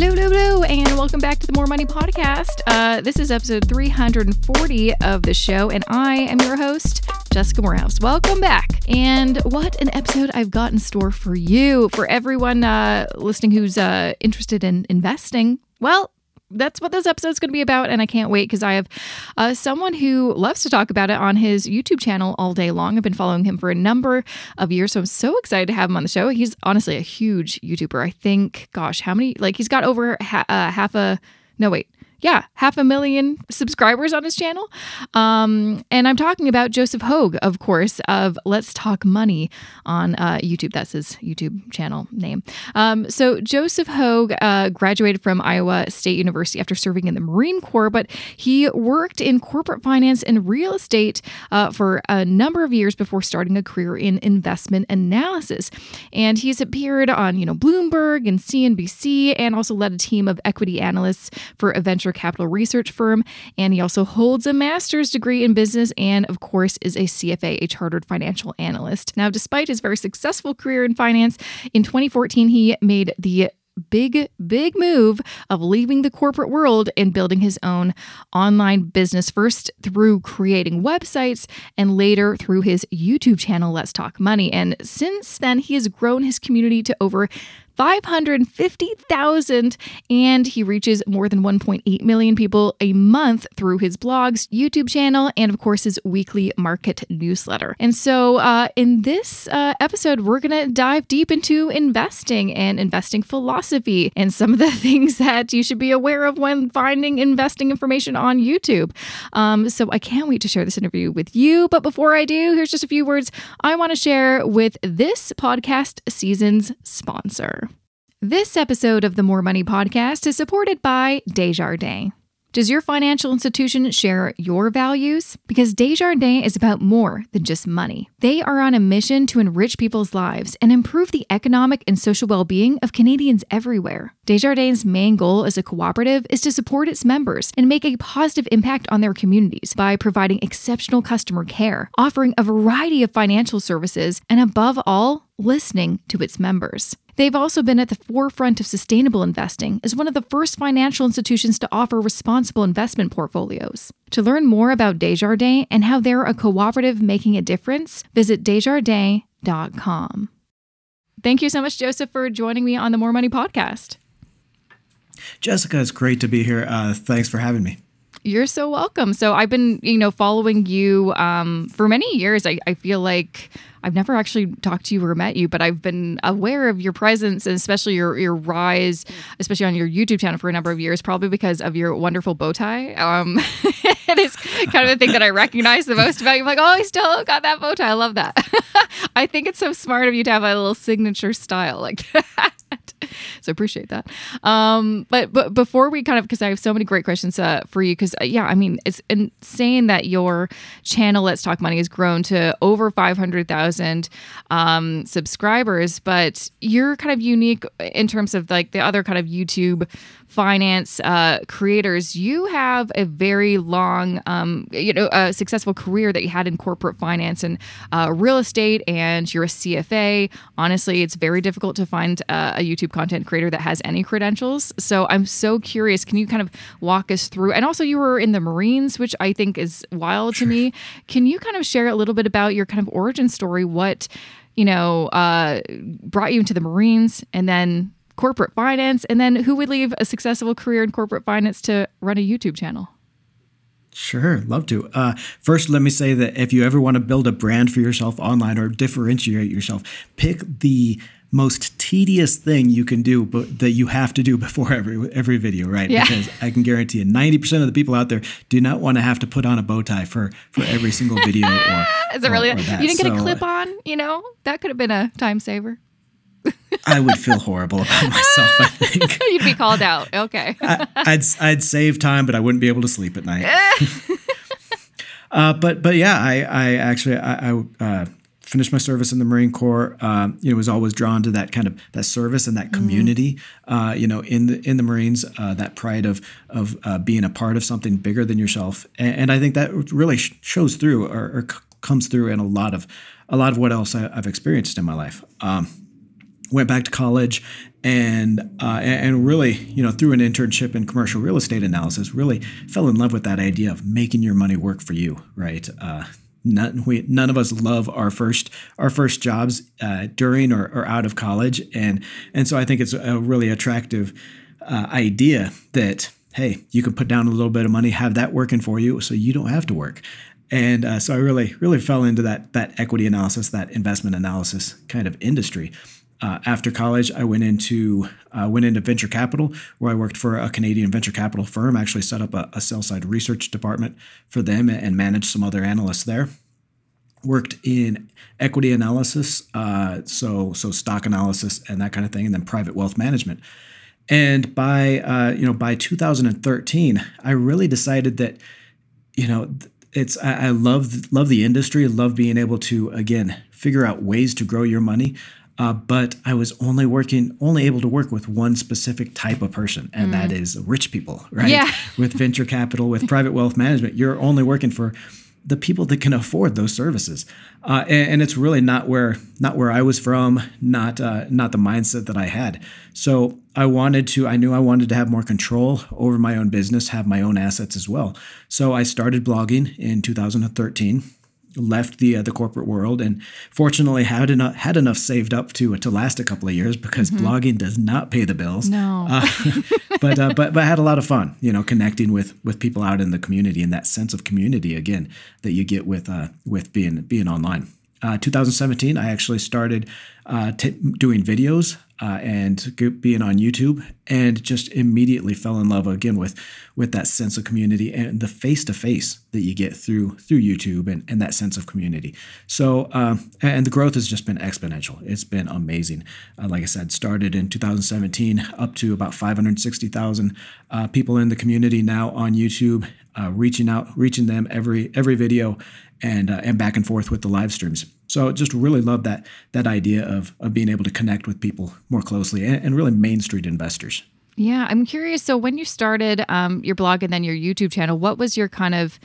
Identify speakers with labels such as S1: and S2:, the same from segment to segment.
S1: Hello, hello, hello, and welcome back to the More Money Podcast. Uh, this is episode 340 of the show, and I am your host, Jessica Moorhouse. Welcome back. And what an episode I've got in store for you. For everyone uh, listening who's uh, interested in investing, well, that's what this episode is going to be about. And I can't wait because I have uh, someone who loves to talk about it on his YouTube channel all day long. I've been following him for a number of years. So I'm so excited to have him on the show. He's honestly a huge YouTuber. I think, gosh, how many? Like, he's got over ha- uh, half a, no, wait, yeah, half a million subscribers on his channel. Um, and I'm talking about Joseph Hogue, of course, of Let's Talk Money on uh, YouTube. That's his YouTube channel name. Um, so Joseph Hogue uh, graduated from Iowa State University after serving in the Marine Corps, but he worked in corporate finance and real estate uh, for a number of years before starting a career in investment analysis. And he's appeared on, you know, Bloomberg and CNBC, and also led a team of equity analysts for a capital research firm. And he also holds a master's degree in business and, of course, is a CFA, a chartered financial analyst. Now, despite his very successful career in finance, in 2014, he made the big, big move of leaving the corporate world and building his own online business, first through creating websites and later through his YouTube channel, Let's Talk Money. And since then, he has grown his community to over 550,000 and he reaches more than 1.8 million people a month through his blogs, YouTube channel, and of course his weekly market newsletter. And so uh, in this uh, episode, we're going to dive deep into investing and investing philosophy and some of the things that you should be aware of when finding investing information on YouTube. Um, so I can't wait to share this interview with you. But before I do, here's just a few words I want to share with this podcast season's sponsor. This episode of the More Money Podcast is supported by Desjardins. Does your financial institution share your values? Because Desjardins is about more than just money. They are on a mission to enrich people's lives and improve the economic and social well being of Canadians everywhere. Desjardins' main goal as a cooperative is to support its members and make a positive impact on their communities by providing exceptional customer care, offering a variety of financial services, and above all, listening to its members. They've also been at the forefront of sustainable investing as one of the first financial institutions to offer responsible investment portfolios. To learn more about Desjardins and how they're a cooperative making a difference, visit desjardins.com. Thank you so much, Joseph, for joining me on the More Money podcast.
S2: Jessica, it's great to be here. Uh, thanks for having me.
S1: You're so welcome. So I've been, you know, following you um, for many years. I, I feel like I've never actually talked to you or met you, but I've been aware of your presence and especially your your rise, especially on your YouTube channel for a number of years, probably because of your wonderful bow tie. Um, it is kind of the thing that I recognize the most about you. I'm like, oh, I still got that bow tie. I love that. I think it's so smart of you to have a little signature style like that. so appreciate that. Um, but but before we kind of because I have so many great questions uh, for you because uh, yeah, I mean it's insane that your channel Let's Talk Money has grown to over five hundred thousand um, subscribers, but you're kind of unique in terms of like the other kind of YouTube finance uh, creators, you have a very long, um, you know, a successful career that you had in corporate finance and uh, real estate, and you're a CFA. Honestly, it's very difficult to find uh, a YouTube content creator that has any credentials. So I'm so curious. Can you kind of walk us through? And also, you were in the Marines, which I think is wild to me. Can you kind of share a little bit about your kind of origin story? What you know uh, brought you into the Marines, and then corporate finance, and then who would leave a successful career in corporate finance to run a YouTube channel?
S2: Sure, love to. Uh, first, let me say that if you ever want to build a brand for yourself online or differentiate yourself, pick the most tedious thing you can do, but that you have to do before every every video, right?
S1: Yeah.
S2: Because I can guarantee you, ninety percent of the people out there do not want to have to put on a bow tie for for every single video. Or
S1: is it really?
S2: Or, or
S1: you didn't get so, a clip on? You know that could have been a time saver.
S2: I would feel horrible about myself. I think
S1: you'd be called out. Okay,
S2: I, would I'd save time, but I wouldn't be able to sleep at night. uh, but but yeah, I I actually I, I uh, finished my service in the Marine Corps. Uh, you know, was always drawn to that kind of that service and that mm-hmm. community. Mm. you know, in the in the Marines, uh, that pride of of uh, being a part of something bigger than yourself, and, and I think that really sh- shows through or, or c- comes through in a lot of a lot of what else I, have experienced in my life. Um, went back to college and uh, and really you know through an internship in commercial real estate analysis really fell in love with that idea of making your money work for you right uh, none, we, none of us love our first our first jobs uh, during or, or out of college. And and so I think it's a really attractive uh, idea that hey you can put down a little bit of money have that working for you so you don't have to work. And uh, so I really really fell into that that equity analysis that investment analysis kind of industry uh, after college, I went into uh, went into venture capital, where I worked for a Canadian venture capital firm. I actually set up a, a sell side research department for them and managed some other analysts there. Worked in equity analysis, uh, so so stock analysis and that kind of thing, and then private wealth management. And by uh, you know by 2013, I really decided that you know it's I, I love love the industry, love being able to again figure out ways to grow your money uh, but I was only working, only able to work with one specific type of person, and mm. that is rich people, right?
S1: Yeah.
S2: with venture capital, with private wealth management, you're only working for the people that can afford those services, uh, and, and, it's really not where not where I was from, not uh, not the mindset that I had. So I wanted to, I knew I wanted to have more control over my own business, have my own assets as well. So I started blogging in 2013 left the uh, the corporate world and fortunately had enough had enough saved up to to last a couple of years because mm-hmm. blogging does not pay the bills.
S1: No, uh,
S2: but uh, but but I had a lot of fun, you know, connecting with with people out in the community and that sense of community again that you get with uh, with being being online. Uh, 2017, I actually started uh, t- doing videos uh, and being on YouTube, and just immediately fell in love again with with that sense of community and the face to face that you get through through YouTube and, and that sense of community. So, um, and the growth has just been exponential. It's been amazing. Uh, like I said, started in 2017, up to about 560,000 uh, people in the community now on YouTube, uh, reaching out, reaching them every every video, and uh, and back and forth with the live streams. So just really love that that idea of of being able to connect with people more closely and, and really Main Street investors.
S1: Yeah, I'm curious. So when you started um, your blog and then your YouTube channel, what was your kind of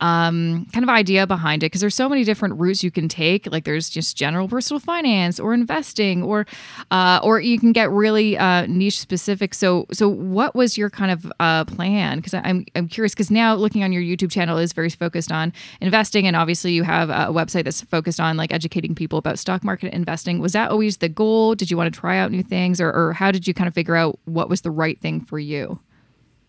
S1: um, kind of idea behind it because there's so many different routes you can take. Like there's just general personal finance or investing, or uh, or you can get really uh, niche specific. So so what was your kind of uh, plan? Because I'm I'm curious because now looking on your YouTube channel is very focused on investing, and obviously you have a website that's focused on like educating people about stock market investing. Was that always the goal? Did you want to try out new things, or, or how did you kind of figure out what was the right thing for you?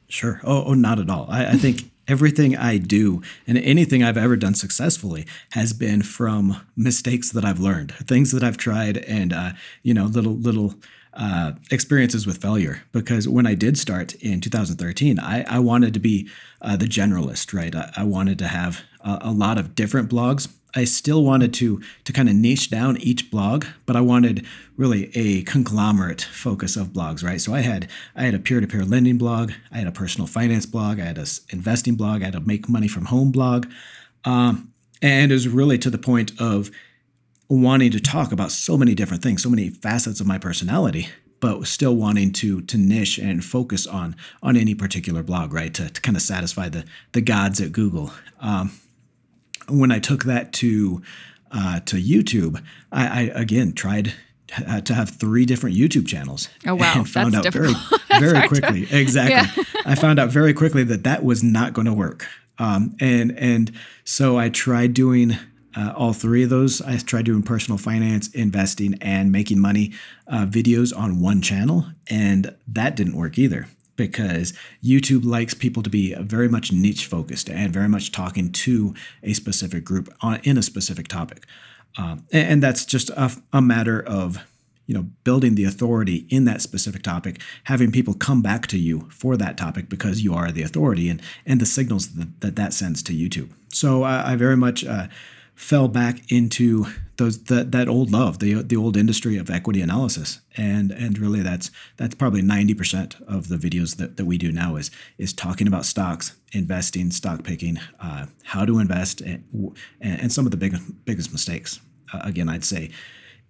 S2: Sure. Oh, oh not at all. I, I think everything I do and anything I've ever done successfully has been from mistakes that I've learned, things that I've tried, and uh, you know, little little uh, experiences with failure. Because when I did start in 2013, I, I wanted to be uh, the generalist, right? I, I wanted to have a, a lot of different blogs I still wanted to to kind of niche down each blog, but I wanted really a conglomerate focus of blogs, right? So I had I had a peer-to-peer lending blog, I had a personal finance blog, I had a investing blog, I had a make money from home blog, um, and it was really to the point of wanting to talk about so many different things, so many facets of my personality, but still wanting to to niche and focus on on any particular blog, right? To, to kind of satisfy the the gods at Google. Um, when I took that to uh, to YouTube, I, I again tried uh, to have three different YouTube channels.
S1: Oh wow,
S2: and found
S1: That's
S2: out very very quickly. To... Exactly, yeah. I found out very quickly that that was not going to work. Um, and and so I tried doing uh, all three of those. I tried doing personal finance, investing, and making money uh, videos on one channel, and that didn't work either because YouTube likes people to be very much niche focused and very much talking to a specific group on, in a specific topic. Um, and, and, that's just a, a, matter of you know building the authority in that specific topic having people come back to you for that topic because you are the authority and and the signals that that, that sends to youtube so i, I very much uh, fell back into those that that old love, the the old industry of equity analysis, and and really that's that's probably ninety percent of the videos that, that we do now is is talking about stocks, investing, stock picking, uh, how to invest, and, and some of the big, biggest mistakes. Uh, again, I'd say.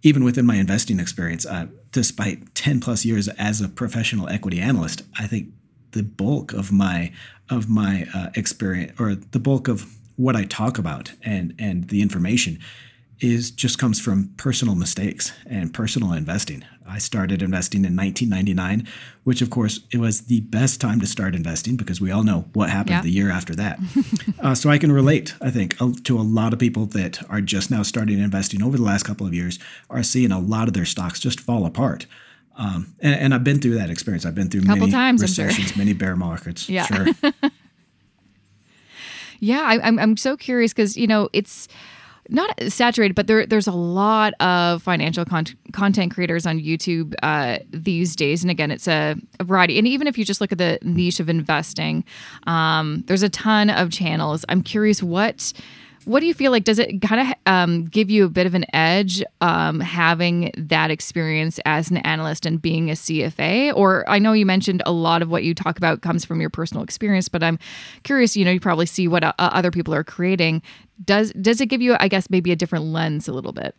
S2: Even within my investing experience, uh, despite 10 plus years as a professional equity analyst, I think the bulk of my of my uh, experience or the bulk of what I talk about and and the information is just comes from personal mistakes and personal investing. I started investing in 1999, which of course it was the best time to start investing because we all know what happened yeah. the year after that. uh, so I can relate, I think, to a lot of people that are just now starting investing over the last couple of years are seeing a lot of their stocks just fall apart. Um, and, and, I've been through that experience. I've been through couple many times, recessions, sure. many bear markets.
S1: Yeah.
S2: Sure.
S1: yeah, I, I'm I'm so curious because you know it's not saturated, but there there's a lot of financial con- content creators on YouTube uh, these days. And again, it's a, a, variety. And even if you just look at the niche of investing, um, there's a ton of channels. I'm curious what what do you feel like? Does it kind of um, give you a bit of an edge um, having that experience as an analyst and being a CFA? Or I know you mentioned a lot of what you talk about comes from your personal experience, but I'm curious. You know, you probably see what uh, other people are creating. Does does it give you, I guess, maybe a different lens a little bit?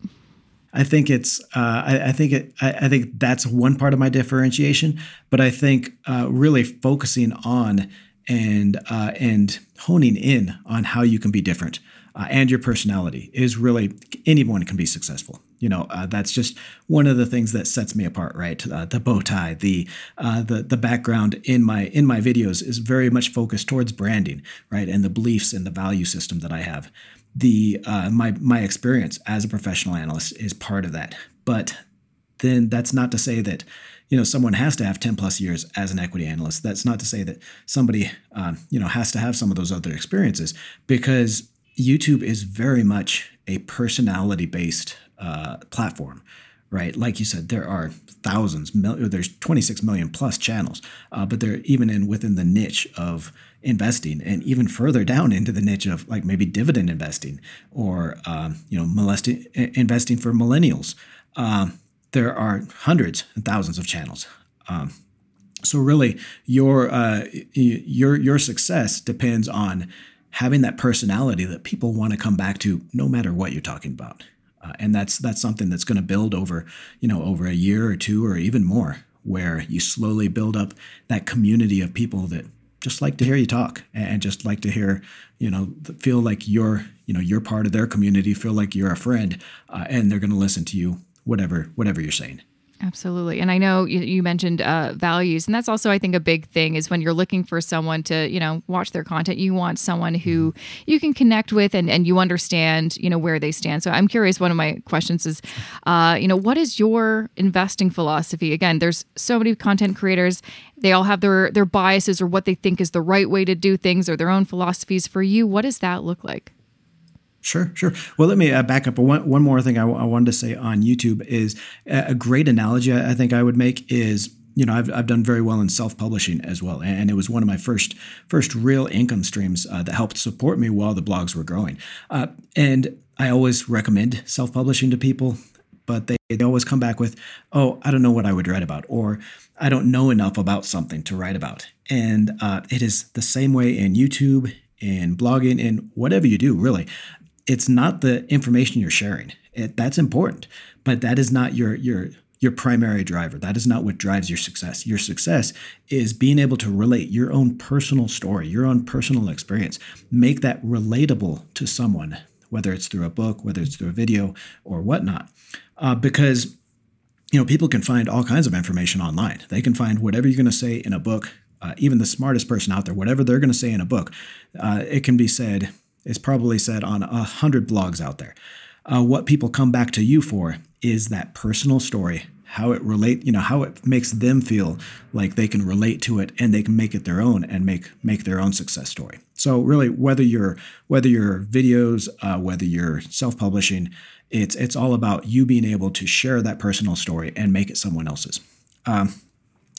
S2: I think it's. Uh, I, I, think it. I, I, think that's one part of my differentiation. But I think uh, really focusing on and uh, and honing in on how you can be different uh, and your personality is really anyone can be successful. You know, uh, that's just one of the things that sets me apart, right? Uh, the bow tie, the uh, the the background in my in my videos is very much focused towards branding, right, and the beliefs and the value system that I have. The uh, my my experience as a professional analyst is part of that, but then that's not to say that you know someone has to have 10 plus years as an equity analyst that's not to say that somebody um, you know has to have some of those other experiences because YouTube is very much a personality based uh, platform, right? Like you said, there are thousands, mil- there's 26 million plus channels, uh, but they're even in within the niche of investing and even further down into the niche of like maybe dividend investing or um, you know molesting, investing for millennials. Um, there are hundreds and thousands of channels. Um, so really, your uh, your your success depends on having that personality that people want to come back to no matter what you're talking about. Uh, and that's that's something that's going to build over, you know, over a year or two or even more where you slowly build up that community of people that just like to hear you talk and just like to hear, you know, feel like you're, you know, you're part of their community, feel like you're a friend, uh, and they're going to listen to you whatever whatever you're saying.
S1: Absolutely. And I know you, you mentioned uh, values, and that's also, I think, a big thing is when you're looking for someone to, you know, watch their content, you want someone who mm-hmm. you can connect with and, and you understand, you know, where they stand. So I'm curious, one of my questions is, uh, you know, what is your investing philosophy? Again, there's so many content creators. They all have their, their biases or what they think is the right way to do things or their own philosophies. For you, what does that look like?
S2: Sure, sure. Well, let me uh, back up. One, one more thing I, w- I wanted to say on YouTube is a great analogy I think I would make is you know I've, I've done very well in self-publishing as well and it was one of my first first real income streams uh, that helped support me while the blogs were growing uh, and i always recommend self-publishing to people but they, they always come back with oh i don't know what i would write about or i don't know enough about something to write about and uh, it is the same way in youtube in blogging in whatever you do really it's not the information you're sharing. It, that's important, but that is not your your your primary driver. That is not what drives your success. Your success is being able to relate your own personal story, your own personal experience, make that relatable to someone, whether it's through a book, whether it's through a video, or whatnot. Uh, because you know people can find all kinds of information online. They can find whatever you're going to say in a book. Uh, even the smartest person out there, whatever they're going to say in a book, uh, it can be said is probably said on a hundred blogs out there. Uh, what people come back to you for is that personal story, how it relate, you know, how it makes them feel like they can relate to it and they can make it their own and make make their own success story. So really, whether you're whether you're videos, uh, whether you're self-publishing, it's it's all about you being able to share that personal story and make it someone else's. Um,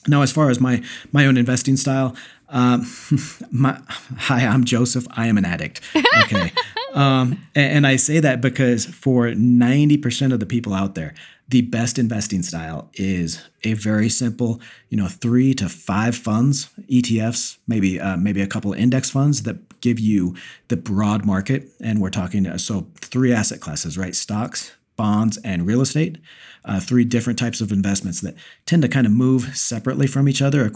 S2: now, as far as my my own investing style, um, my, hi, I'm Joseph. I am an addict. Okay. um, and, and, I say that because for 90% of the people out there, the best investing style is a very simple, you know, three to five funds, ETFs, maybe uh, maybe a couple of index funds that give you the broad market. And we're talking uh, so three asset classes, right? Stocks, bonds, and real estate. Uh, three different types of investments that tend to kind of move separately from each other,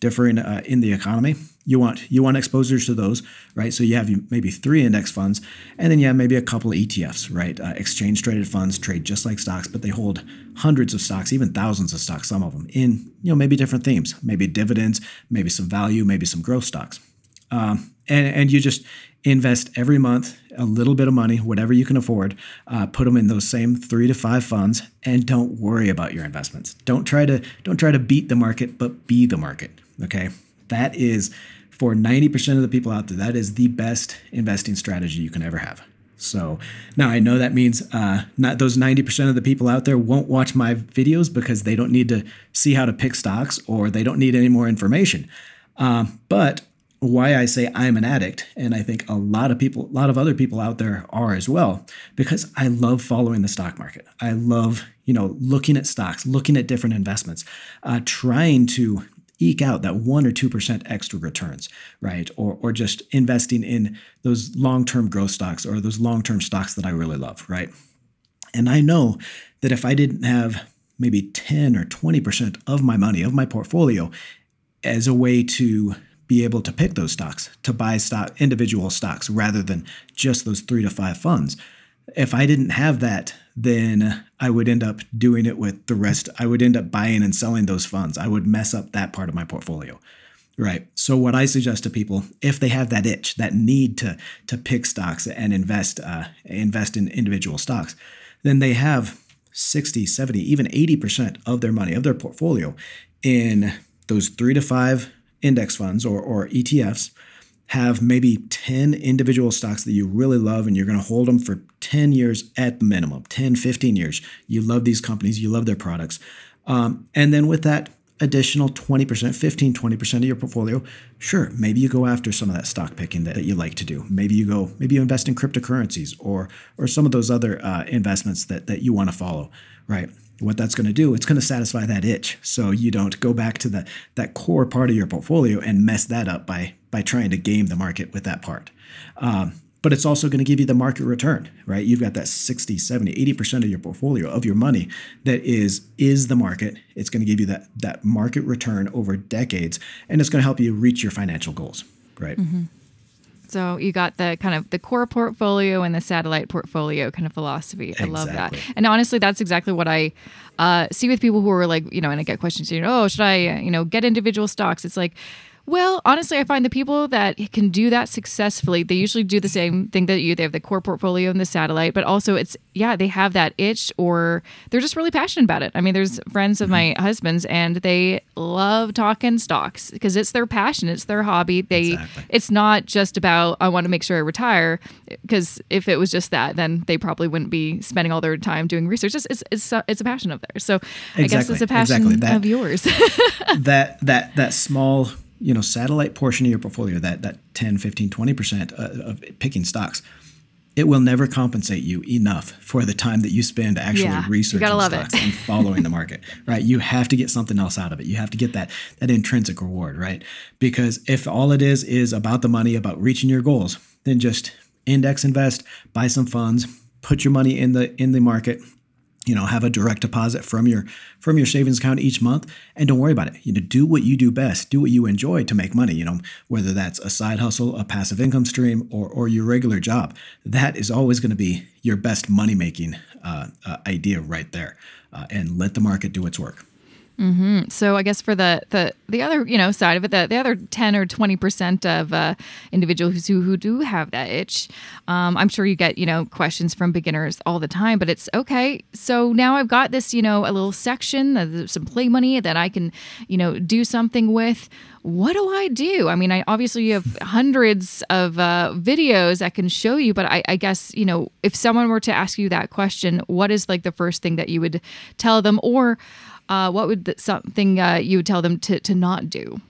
S2: differing uh, in the economy. You want you want exposures to those, right? So you have maybe three index funds, and then you have maybe a couple of ETFs, right? Uh, exchange traded funds trade just like stocks, but they hold hundreds of stocks, even thousands of stocks, some of them in you know maybe different themes, maybe dividends, maybe some value, maybe some growth stocks. Um, and, and you just invest every month a little bit of money, whatever you can afford, uh, put them in those same three to five funds, and don't worry about your investments. Don't try to don't try to beat the market, but be the market. Okay, that is for 90% of the people out there. That is the best investing strategy you can ever have. So now I know that means uh, not those 90% of the people out there won't watch my videos because they don't need to see how to pick stocks or they don't need any more information. Um, but why I say I'm an addict, and I think a lot of people, a lot of other people out there are as well, because I love following the stock market. I love, you know, looking at stocks, looking at different investments, uh, trying to eke out that one or two percent extra returns, right? Or or just investing in those long-term growth stocks or those long-term stocks that I really love, right? And I know that if I didn't have maybe 10 or 20% of my money, of my portfolio, as a way to be able to pick those stocks, to buy stock individual stocks rather than just those three to five funds. If I didn't have that, then I would end up doing it with the rest. I would end up buying and selling those funds. I would mess up that part of my portfolio. Right. So what I suggest to people, if they have that itch, that need to to pick stocks and invest uh, invest in individual stocks, then they have 60, 70, even 80% of their money, of their portfolio in those three to five index funds or, or ETFs have maybe 10 individual stocks that you really love and you're going to hold them for 10 years at minimum 10 15 years. You love these companies you love their products. Um, and then with that additional 20% 15 20% of your portfolio sure maybe you go after some of that stock picking that, you like to do. Maybe you go maybe you invest in cryptocurrencies or or some of those other uh, investments that that you want to follow right? What that's going to do it's going to satisfy that itch. So you don't go back to the that core part of your portfolio and mess that up by by trying to game the market with that part. Um, but it's also going to give you the market return right you've got that 60 70 80% of your portfolio of your money that is is the market it's going to give you that that market return over decades and it's going to help you reach your financial goals right mm-hmm.
S1: So you got the kind of the core portfolio and the satellite portfolio kind of philosophy. Exactly. I love that. And honestly, that's exactly what I uh, see with people who are like, you know, and I get questions, you know, oh, should I, you know, get individual stocks? It's like, well, honestly, I find the people that can do that successfully, they usually do the same thing that you. They have the core portfolio and the satellite, but also it's, yeah, they have that itch or they're just really passionate about it. I mean, there's friends of my mm-hmm. husband's and they love talking stocks because it's their passion, it's their hobby. They, exactly. it's not just about, I want to make sure I retire because if it was just that, then they probably wouldn't be spending all their time doing research. It's, it's, it's, a, it's a passion of theirs. So exactly. I guess it's a passion exactly. that, of yours.
S2: that, that, that small you know satellite portion of your portfolio that that 10 15 20% uh, of picking stocks it will never compensate you enough for the time that you spend actually yeah, researching stocks and following the market right? You have to get something else out of it. You have to get that that intrinsic reward right? Because if all it is is about the money about reaching your goals then just index invest buy some funds put your money in the in the market you know have a direct deposit from your from your savings account each month. And don't worry about it. You know do what you do best. Do what you enjoy to make money you know whether that's a side hustle a passive income stream or or your regular job. That is always going to be your best money making uh, uh, idea right there uh, and let the market do its work
S1: Mm-hmm. So I guess for the, the the other you know side of it, the, the other ten or twenty percent of uh, individuals who who do have that itch, um, I'm sure you get you know questions from beginners all the time. But it's okay. So now I've got this you know a little section, some play money that I can you know do something with. What do I do? I mean, I obviously you have hundreds of uh, videos that can show you, but I, I guess you know if someone were to ask you that question, what is like the first thing that you would tell them, or uh, what would the, something uh, you would tell them to, to not do?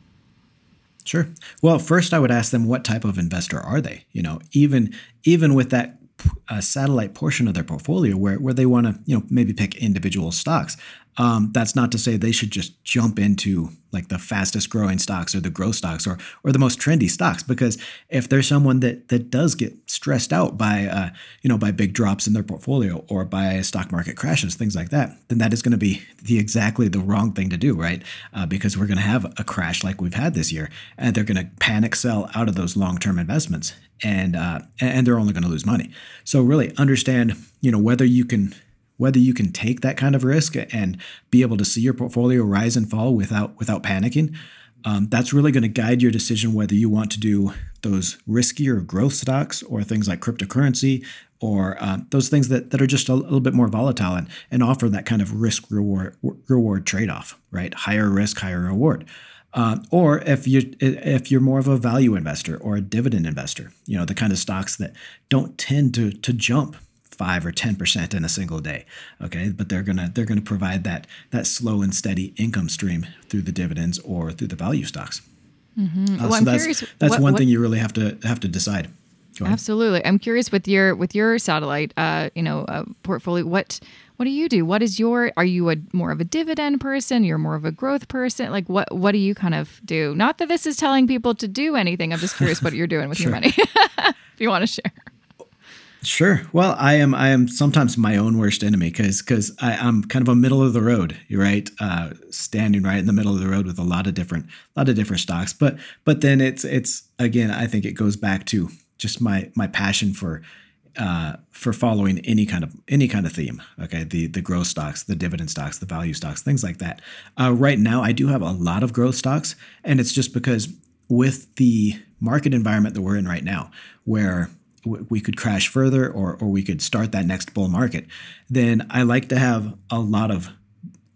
S2: Sure. Well, first I would ask them what type of investor are they? You know, even even with that uh, satellite portion of their portfolio where, where they want to you know maybe pick individual stocks Um, that's not to say they should just jump into like the fastest growing stocks or the growth stocks or or the most trendy stocks because if there's someone that that does get stressed out by uh, you know by big drops in their portfolio or by stock market crashes things like that then that is going to be the exactly the wrong thing to do right? Uh, because we're going to have a crash like we've had this year and they're going to panic sell out of those long-term investments and uh, and they're only going to lose money. So really understand you know whether you can whether you can take that kind of risk and be able to see your portfolio rise and fall without without panicking. Um, that's really going to guide your decision whether you want to do those riskier growth stocks or things like cryptocurrency or uh, those things that, that are just a little bit more volatile and, and offer that kind of risk reward reward trade off, right? Higher risk, higher reward. Uh, or if you if you're more of a value investor or a dividend investor, you know the kind of stocks that don't tend to to jump five or ten percent in a single day. Okay, but they're gonna they're gonna provide that that slow and steady income stream through the dividends or through the value stocks.
S1: Mm-hmm. Uh, well, so I'm
S2: that's
S1: curious,
S2: that's
S1: what,
S2: one
S1: what,
S2: thing you really have to have to decide.
S1: Absolutely, I'm curious with your with your satellite, uh, you know, uh, portfolio. What what do you do? What is your? Are you a more of a dividend person? You're more of a growth person. Like what what do you kind of do? Not that this is telling people to do anything. I'm just curious what you're doing with your money. if you want to share.
S2: Sure. Well, I am. I am sometimes my own worst enemy because because I'm kind of a middle of the road, right? Uh, standing right in the middle of the road with a lot of different a lot of different stocks. But but then it's it's again. I think it goes back to just my my passion for uh, for following any kind of any kind of theme. Okay, the the growth stocks, the dividend stocks, the value stocks, things like that. Uh, right now, I do have a lot of growth stocks, and it's just because with the market environment that we're in right now, where we could crash further or, or we could start that next bull market, then I like to have a lot of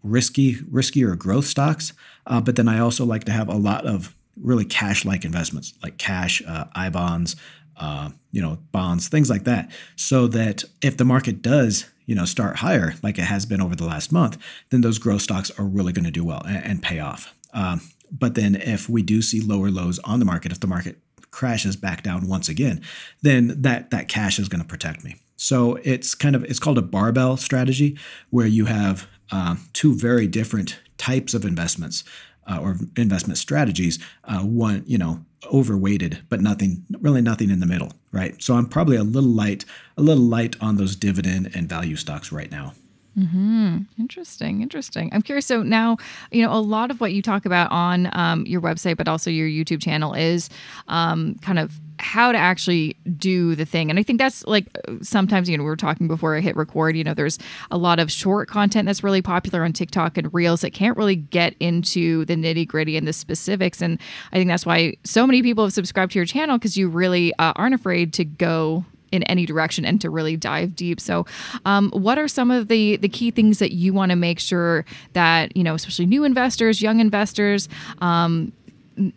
S2: risky, riskier growth stocks. Uh, but then I also like to have a lot of really cash-like investments, like cash, uh, I bonds, uh, you know, bonds, things like that, so that if the market does, you know, start higher, like it has been over the last month, then those growth stocks are really going to do well and, and pay off. Um, but then if we do see lower lows on the market, if the market crashes back down once again, then that that cash is going to protect me. So it's kind of it's called a barbell strategy where you have uh, two very different types of investments uh, or investment strategies. Uh, one, you know, overweighted, but nothing really nothing in the middle, right? So I'm probably a little light, a little light on those dividend and value stocks right now.
S1: Hmm. Interesting. Interesting. I'm curious. So now, you know, a lot of what you talk about on um, your website, but also your YouTube channel, is um, kind of how to actually do the thing. And I think that's like sometimes, you know, we were talking before I hit record, you know, there's a lot of short content that's really popular on TikTok and Reels that can't really get into the nitty gritty and the specifics. And I think that's why so many people have subscribed to your channel because you really uh, aren't afraid to go in any direction and to really dive deep. So, um, what are some of the the key things that you want to make sure that you know, especially new investors, young investors, um,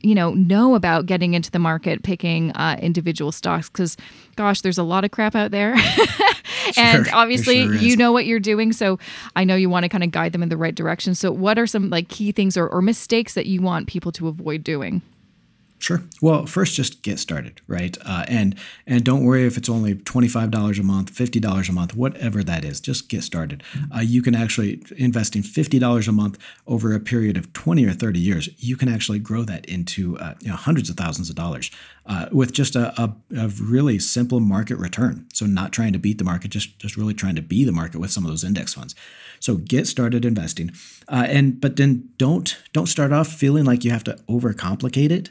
S1: you know know about getting into the market picking uh, individual stocks? Because gosh there's a lot of crap out there. And sure, obviously sure you know what you're doing so i know you want to kind of guide them in the right direction. So what are some like key things or, or mistakes that you want people to avoid doing
S2: Sure. Well, first, just get started, right? Uh, and and don't worry if it's only twenty five dollars a month, fifty dollars a month, whatever that is. Just get started. Uh, you can actually investing fifty dollars a month over a period of twenty or thirty years. You can actually grow that into uh, you know, hundreds of thousands of dollars uh, with just a, a, a, really simple market return. So not trying to beat the market, just just really trying to be the market with some of those index funds. So get started investing, uh, and but then don't don't start off feeling like you have to overcomplicate it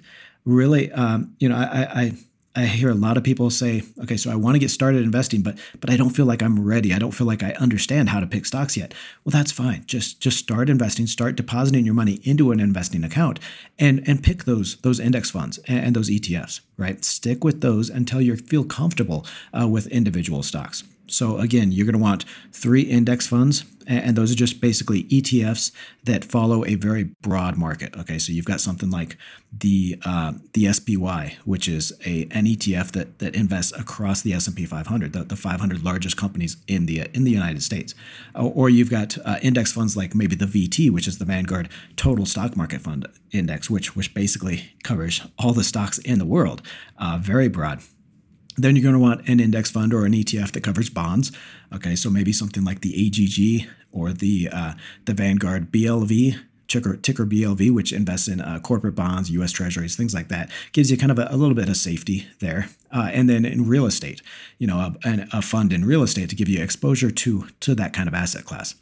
S2: really, um, you know, I, I I hear a lot of people say, okay, so I want to get started investing, but but I don't feel like I'm ready. I don't feel like I understand how to pick stocks yet. Well, that's fine. Just just start investing, start depositing your money into an investing account and and pick those those index funds and, and those ETFs, right? Stick with those until you feel comfortable uh, with individual stocks. So again, you're going to want three index funds, and those are just basically ETFs that follow a very broad market. Okay, so you've got something like the uh, the SPY, which is a an ETF that that invests across the S&P 500, the, the 500 largest companies in the in the United States, or you've got uh, index funds like maybe the VT, which is the Vanguard Total Stock Market Fund Index, which which basically covers all the stocks in the world, uh, very broad. Then you're going to want an index fund or an ETF that covers bonds. Okay, so maybe something like the AGG or the uh, the Vanguard BLV ticker, ticker BLV, which invests in uh, corporate bonds, U.S. Treasuries, things like that, gives you kind of a, a little bit of safety there. Uh, and then in real estate, you know, a, a, fund in real estate to give you exposure to to that kind of asset class.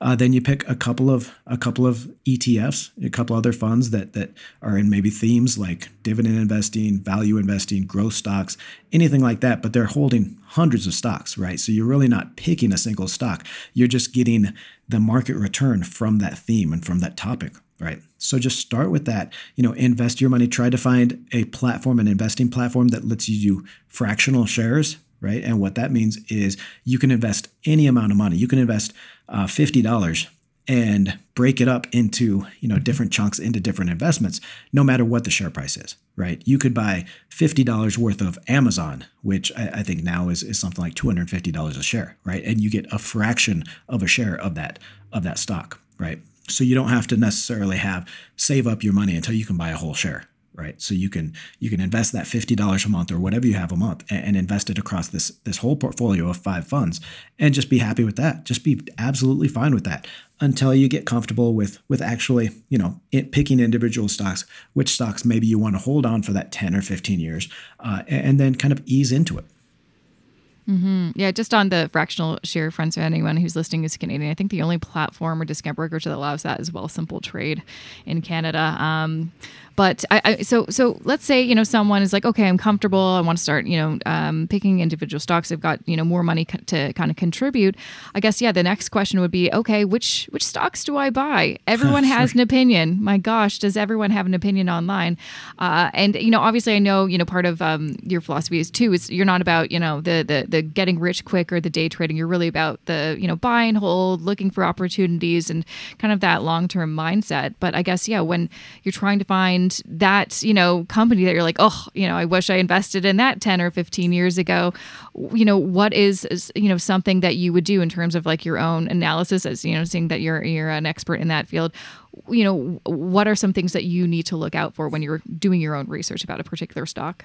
S2: Uh, then you pick a couple of a couple of ETFs, a couple other funds that that are in maybe themes like dividend investing, value investing, growth stocks, anything like that. But they're holding hundreds of stocks, right? So you're really not picking a single stock. You're just getting the market return from that theme and from that topic, right? So just start with that. You know, invest your money. Try to find a platform, an investing platform that lets you do fractional shares right? And what that means is you can invest any amount of money. You can invest uh, fifty dollars and break it up into you know different chunks into different investments no matter what the share price is right? You could buy $50 worth of amazon which i, I think now is, is something like $250 a share right? And you get a fraction of a share of that of that stock right? So you don't have to necessarily have save up your money until you can buy a whole share right? So you can you can invest that fifty dollars a month or whatever you have a month and, and, invest it across this this whole portfolio of five funds and just be happy with that. Just be absolutely fine with that until you get comfortable with with actually you know it, picking individual stocks, which stocks maybe you want to hold on for that ten or fifteen years, uh, and, and then kind of ease into it.
S1: Mm-hmm. Yeah, just on the fractional share front, so anyone who's listening is Canadian, I think the only platform or discount brokerage that allows that is Wealthsimple Trade in Canada. Um, but I, I, so so let's say you know someone is like, okay, I'm comfortable. I want to start you know um, picking individual stocks. They've got you know more money co- to kind of contribute. I guess yeah. The next question would be, okay, which which stocks do I buy? Everyone has an opinion. My gosh, does everyone have an opinion online? Uh, and you know, obviously, I know you know part of um, your philosophy is too. Is you're not about you know the the the getting rich quick or the day trading. You're really about the you know buy and hold, looking for opportunities, and kind of that long term mindset. But I guess yeah, when you're trying to find that you know company that you're like oh you know i wish i invested in that 10 or 15 years ago you know what is, you know something that you would do in terms of like your own analysis as you know seeing that you're you're an expert in that field you know what are some things that you need to look out for when you're doing your own research about a particular stock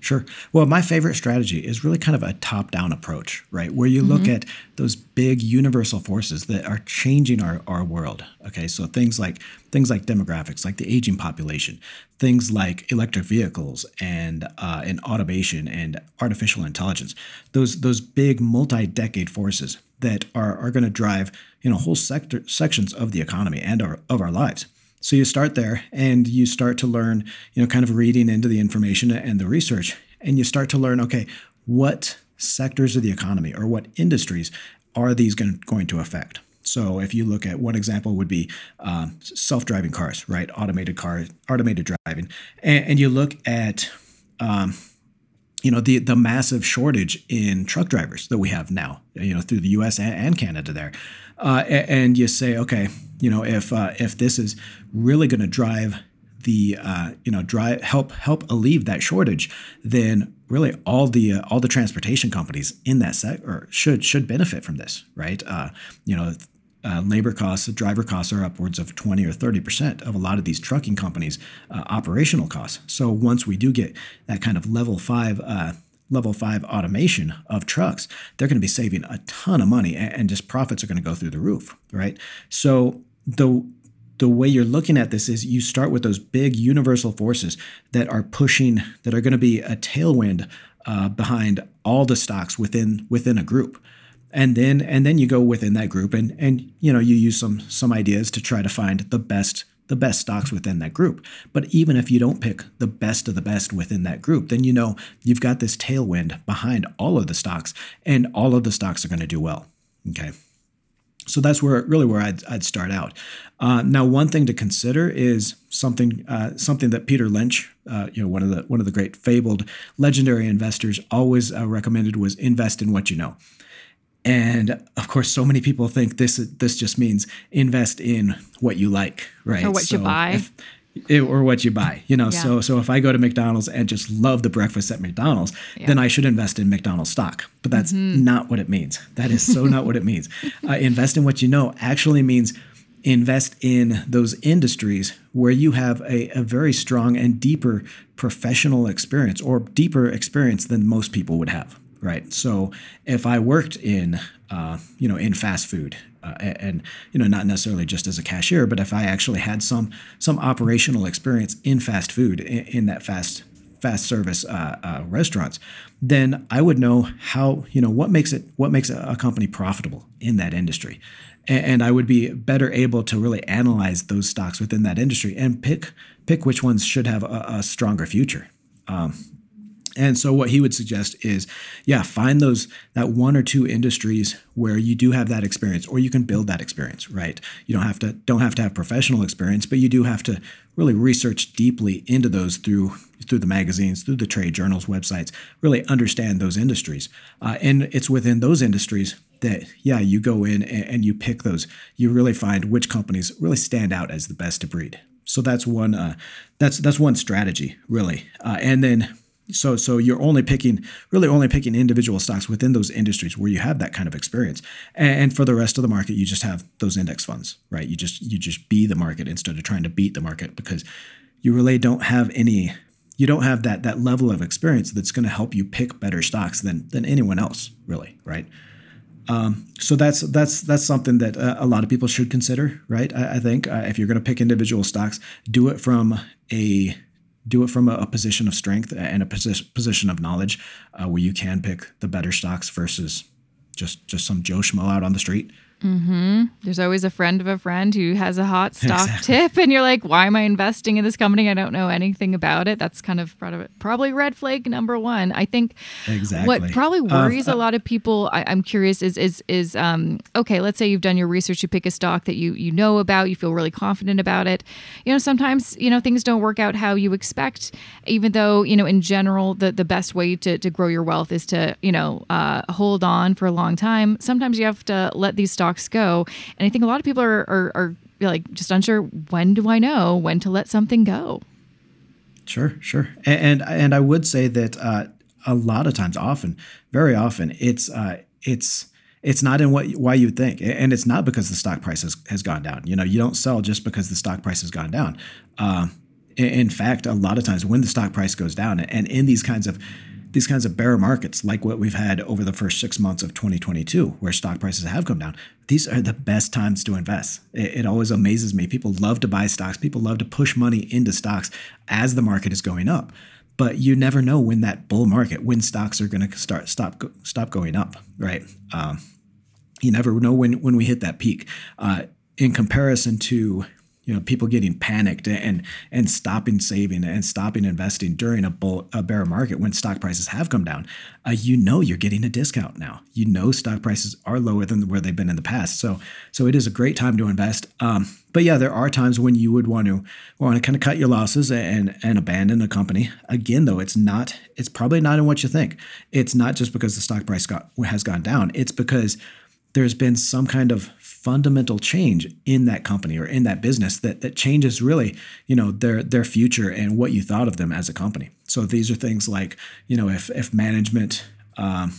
S2: Sure. Well, my favorite strategy is really kind of a top down approach, right? Where you mm-hmm. look at those big universal forces that are changing our, our world. Okay. So things like things like demographics, like the aging population, things like electric vehicles and uh, and automation and artificial intelligence. Those those big multi decade forces that are, are going to drive, you know, whole sector sections of the economy and our, of our lives. So you start there and you start to learn, you know, kind of reading into the information and the research, and you start to learn, okay, what sectors of the economy or what industries are these going, to affect? So if you look at one example would be um, self-driving cars, right? Automated car, automated driving, and, and you look at um, you know the the massive shortage in truck drivers that we have now you know through the US and, and Canada there uh, and you say okay you know if uh, if this is really going to drive the uh, you know drive help help alleviate that shortage then really all the uh, all the transportation companies in that sector should should benefit from this right uh, you know uh, labor costs, driver costs are upwards of 20 or 30% of a lot of these trucking companies' uh, operational costs. So once we do get that kind of level five, uh, level five automation of trucks, they're going to be saving a ton of money and, just profits are going to go through the roof, right? So the the way you're looking at this is you start with those big universal forces that are pushing, that are going to be a tailwind uh, behind all the stocks within within a group and then and then you go within that group and and you know you use some some ideas to try to find the best the best stocks within that group but even if you don't pick the best of the best within that group then you know you've got this tailwind behind all of the stocks and all of the stocks are going to do well okay so that's where really where I'd, I'd start out. Uh, now, one thing to consider is something uh, something that Peter Lynch, uh, you know, one of the one of the great fabled legendary investors, always uh, recommended was invest in what you know. And of course, so many people think this this just means invest in what you like, right?
S1: Or what
S2: so
S1: you buy.
S2: If, or what you buy, you know. Yeah. So so if I go to McDonald's and just love the breakfast at McDonald's, yeah. then I should invest in McDonald's stock. But that's mm-hmm. not what it means. That is so not what it means. Uh, invest in what you know actually means invest in those industries where you have a, a very strong and deeper professional experience or deeper experience than most people would have right so if i worked in uh, you know in fast food uh, and you know not necessarily just as a cashier but if i actually had some some operational experience in fast food in, in that fast fast service uh, uh, restaurants then i would know how you know what makes it what makes a company profitable in that industry and I would be better able to really analyze those stocks within that industry and pick pick which ones should have a, a stronger future. Um, and so what he would suggest is, yeah, find those that one or two industries where you do have that experience, or you can build that experience. Right? You don't have to don't have to have professional experience, but you do have to really research deeply into those through through the magazines, through the trade journals, websites. Really understand those industries, uh, and it's within those industries that yeah you go in and, and, you pick those you really find which companies really stand out as the best to breed so that's one uh, that's that's one strategy really uh, and then so so you're only picking really only picking individual stocks within those industries where you have that kind of experience. And for the rest of the market you just have those index funds right? You just you just be the market instead of trying to beat the market because you really don't have any you don't have that that level of experience that's going to help you pick better stocks than than anyone else really right? Um, so that's that's that's something that uh, a lot of people should consider, right? I, I think uh, if you're going to pick individual stocks, do it from a do it from a, a position of strength and a posi- position of knowledge, uh, where you can pick the better stocks versus just just some Joe schmo out on the street.
S1: Mm-hmm. There's always a friend of a friend who has a hot stock exactly. tip, and you're like, "Why am I investing in this company? I don't know anything about it." That's kind of probably red flag number one. I think exactly. what probably uh, worries uh, uh, a lot of people. I, am curious is is is um, okay. Let's say you've done your research, you pick a stock that you you know about, you feel really confident about it. You know, sometimes you know things don't work out how you expect, even though you know in general the the best way to to grow your wealth is to you know uh, hold on for a long time. Sometimes you have to let these stocks go. And I think a lot of people are, are, are like just unsure when do I know when to let something go?
S2: Sure, sure. And and, and I would say that uh, a lot of times, often, very often, it's uh, it's it's not in what why you think, and it's not because the stock price has, has gone down. You know, you don't sell just because the stock price has gone down. Uh, in fact, a lot of times when the stock price goes down, and in these kinds of these kinds of bear markets, like what we've had over the first six months of 2022, where stock prices have come down, these are the best times to invest. It, it, always amazes me. People love to buy stocks, people love to push money into stocks as the market is going up. But you never know when that bull market, when stocks are going to start stop stop going up, right? Um, you never know when when we hit that peak. Uh, in comparison to you know people getting panicked and and stopping saving and stopping investing during a bull a bear market when stock prices have come down. Uh, you know you're getting a discount now. You know stock prices are lower than where they've been in the past. So so it is a great time to invest. Um, but yeah there are times when you would want to want to kind of cut your losses and and abandon a company. Again though it's not it's probably not in what you think. It's not just because the stock price got has gone down. It's because there's been some kind of fundamental change in that company or in that business that that changes really you know their their future and what you thought of them as a company. So these are things like you know if if management um,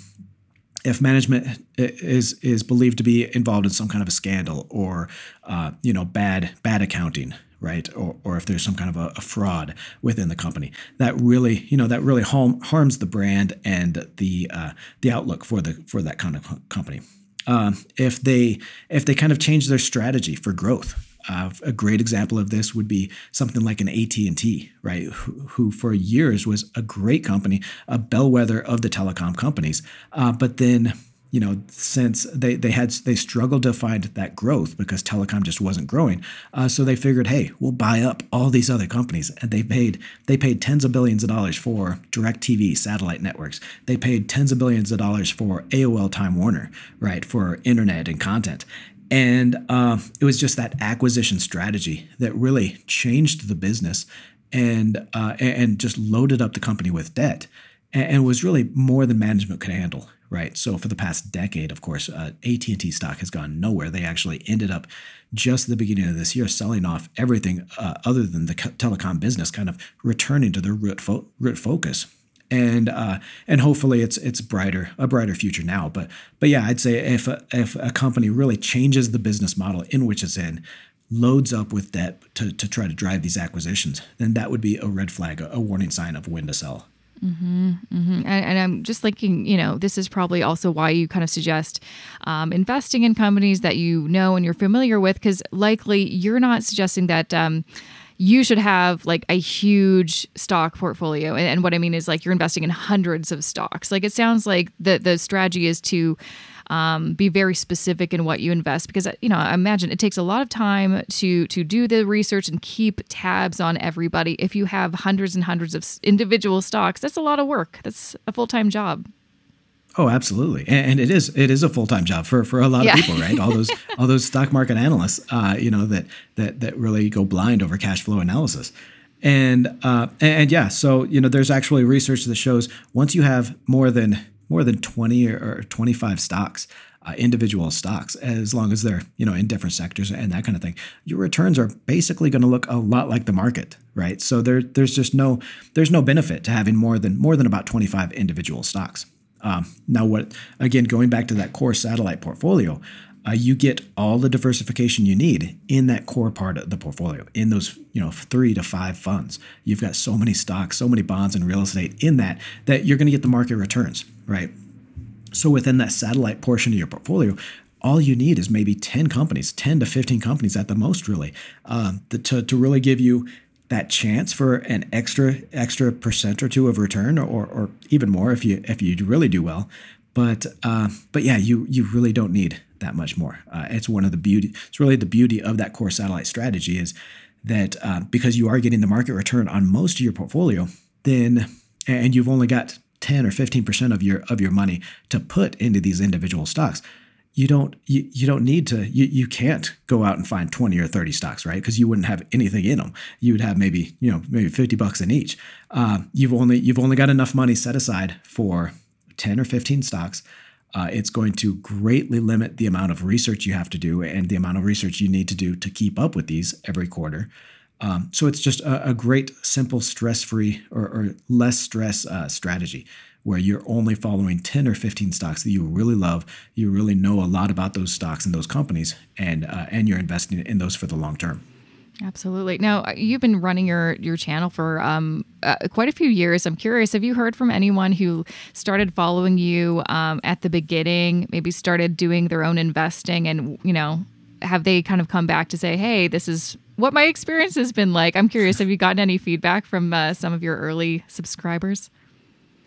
S2: if management is is believed to be involved in some kind of a scandal or uh, you know bad bad accounting right? Or, or if there's some kind of a, a, fraud within the company that really you know that really harm, harms the brand and the uh, the outlook for the for that kind of company uh, if they if they kind of change their strategy for growth. Uh, a great example of this would be something like an AT&T, right? Who, who, for years was a great company, a bellwether of the telecom companies, uh, but then you know, since they they had they struggled to find that growth because telecom just wasn't growing, uh, so they figured, hey, we'll buy up all these other companies, and they paid they paid tens of billions of dollars for DirecTV satellite networks. They paid tens of billions of dollars for AOL Time Warner, right, for internet and content. And uh, it was just that acquisition strategy that really changed the business and uh, and just loaded up the company with debt and was really more than management could handle right? So for the past decade, of course, uh, AT&T stock has gone nowhere. They actually ended up just the beginning of this year selling off everything uh, other than the telecom business, kind of returning to their root, fo- root focus. And uh, and hopefully it's it's brighter a brighter future now. But but yeah, I'd say if a, if a company really changes the business model in which it's in, loads up with debt to, to try to drive these acquisitions, then that would be a red flag, a, a warning sign of when to sell.
S1: Mm-hmm, mm-hmm. And, and, I'm just thinking, you know, this is probably also why you kind of suggest um, investing in companies that you know and you're familiar with, because likely you're not suggesting that. Um, you should have like a huge stock portfolio. And, and, what I mean is like you're investing in hundreds of stocks. Like it sounds like the the strategy is to um, be very specific in what you invest because you know I imagine it takes a lot of time to to do the research and keep tabs on everybody. If you have hundreds and hundreds of individual stocks, that's a lot of work. That's a full time job.
S2: Oh, absolutely, and, it is it is a full time job for, for a lot yeah. of people, right? All those all those stock market analysts, uh, you know, that that that really go blind over cash flow analysis, and uh, and yeah, so you know, there's actually research that shows once you have more than more than 20 or 25 stocks, uh, individual stocks, as long as they're you know in different sectors and that kind of thing, your returns are basically going to look a lot like the market, right? So there there's just no there's no benefit to having more than more than about 25 individual stocks. Um, now, what again going back to that core satellite portfolio, uh, you get all the diversification you need in that core part of the portfolio in those you know three to five funds. You've got so many stocks so many bonds and real estate in that that you're going to get the market returns right? So within that satellite portion of your portfolio all you need is maybe 10 companies 10 to 15 companies at the most really um, to, to really give you that chance for an extra extra percent or two of return or, or even more if you if you really do well. But uh, but yeah you you really don't need that much more. Uh, it's one of the beauty. It's really the beauty of that core satellite strategy is that uh, because you are getting the market return on most of your portfolio, then and you've only got 10 or 15 percent of your of your money to put into these individual stocks. You don't you, you don't need to you, you can't go out and find 20 or 30 stocks right because you wouldn't have anything in them you would have maybe you know maybe 50 bucks in each uh, you've only you've only got enough money set aside for 10 or 15 stocks uh, it's going to greatly limit the amount of research you have to do and the amount of research you need to do to keep up with these every quarter. Um, so it's just a, a great, simple, stress-free or, or less stress uh, strategy where you're only following 10 or 15 stocks that you really love. You really know a lot about those stocks and those companies, and uh, and you're investing in those for the long term.
S1: Absolutely. Now uh, you've been running your your channel for um, uh, quite a few years. I'm curious, have you heard from anyone who started following you um, at the beginning, maybe started doing their own investing, and you know, have they kind of come back to say, "Hey, this is what my experience has been like"? I'm curious. Have you gotten any feedback from uh, some of your early subscribers?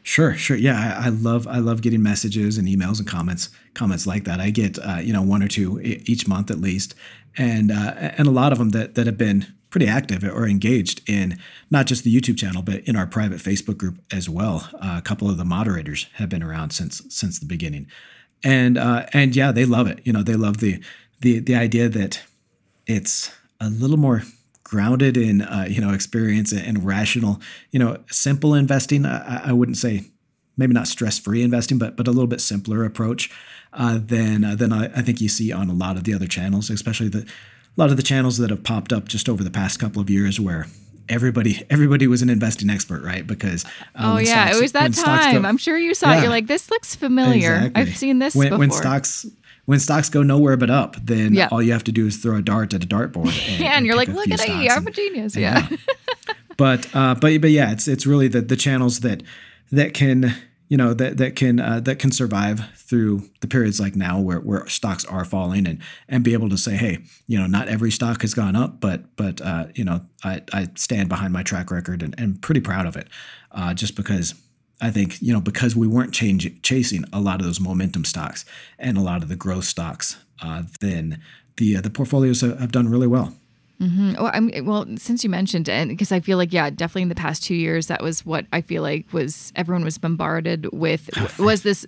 S2: Sure, sure. Yeah, I, I, love I love getting messages and emails and comments comments like that. I get uh, you know one or two each month at least, and uh, and a lot of them that that have been pretty active or engaged in not just the YouTube channel but in our private Facebook group as well. Uh, a couple of the moderators have been around since since the beginning, and uh, and yeah, they love it. You know, they love the the the idea that it's a little more grounded in uh, you know experience and rational you know simple investing I, I wouldn't say maybe not stress free investing but but a little bit simpler approach uh, than uh, than I, I, think you see on a lot of the other channels especially the a lot of the channels that have popped up just over the past couple of years where everybody everybody was an investing expert right because
S1: uh, oh yeah stocks, it was that time go, i'm sure you saw yeah, it you're like this looks familiar exactly. i've seen this
S2: when,
S1: before.
S2: when stocks when stocks go nowhere but up, then yep. all you have to do is throw a dart at a dartboard.
S1: And, yeah, and, and you're like, look at me, I'm a genius. Yeah. yeah.
S2: but uh, but but yeah, it's it's really the the channels that that can you know that that can uh, that can survive through the periods like now where, where stocks are falling and and be able to say hey you know not every stock has gone up but but uh, you know I, I stand behind my track record and, and pretty proud of it uh, just because I think you know because we weren't change, chasing a lot of those momentum stocks and a lot of the growth stocks, uh, then the uh, the portfolios have done really well.
S1: Mm-hmm. Well, I'm, well, since you mentioned and because I feel like yeah, definitely in the past two years, that was what I feel like was everyone was bombarded with was this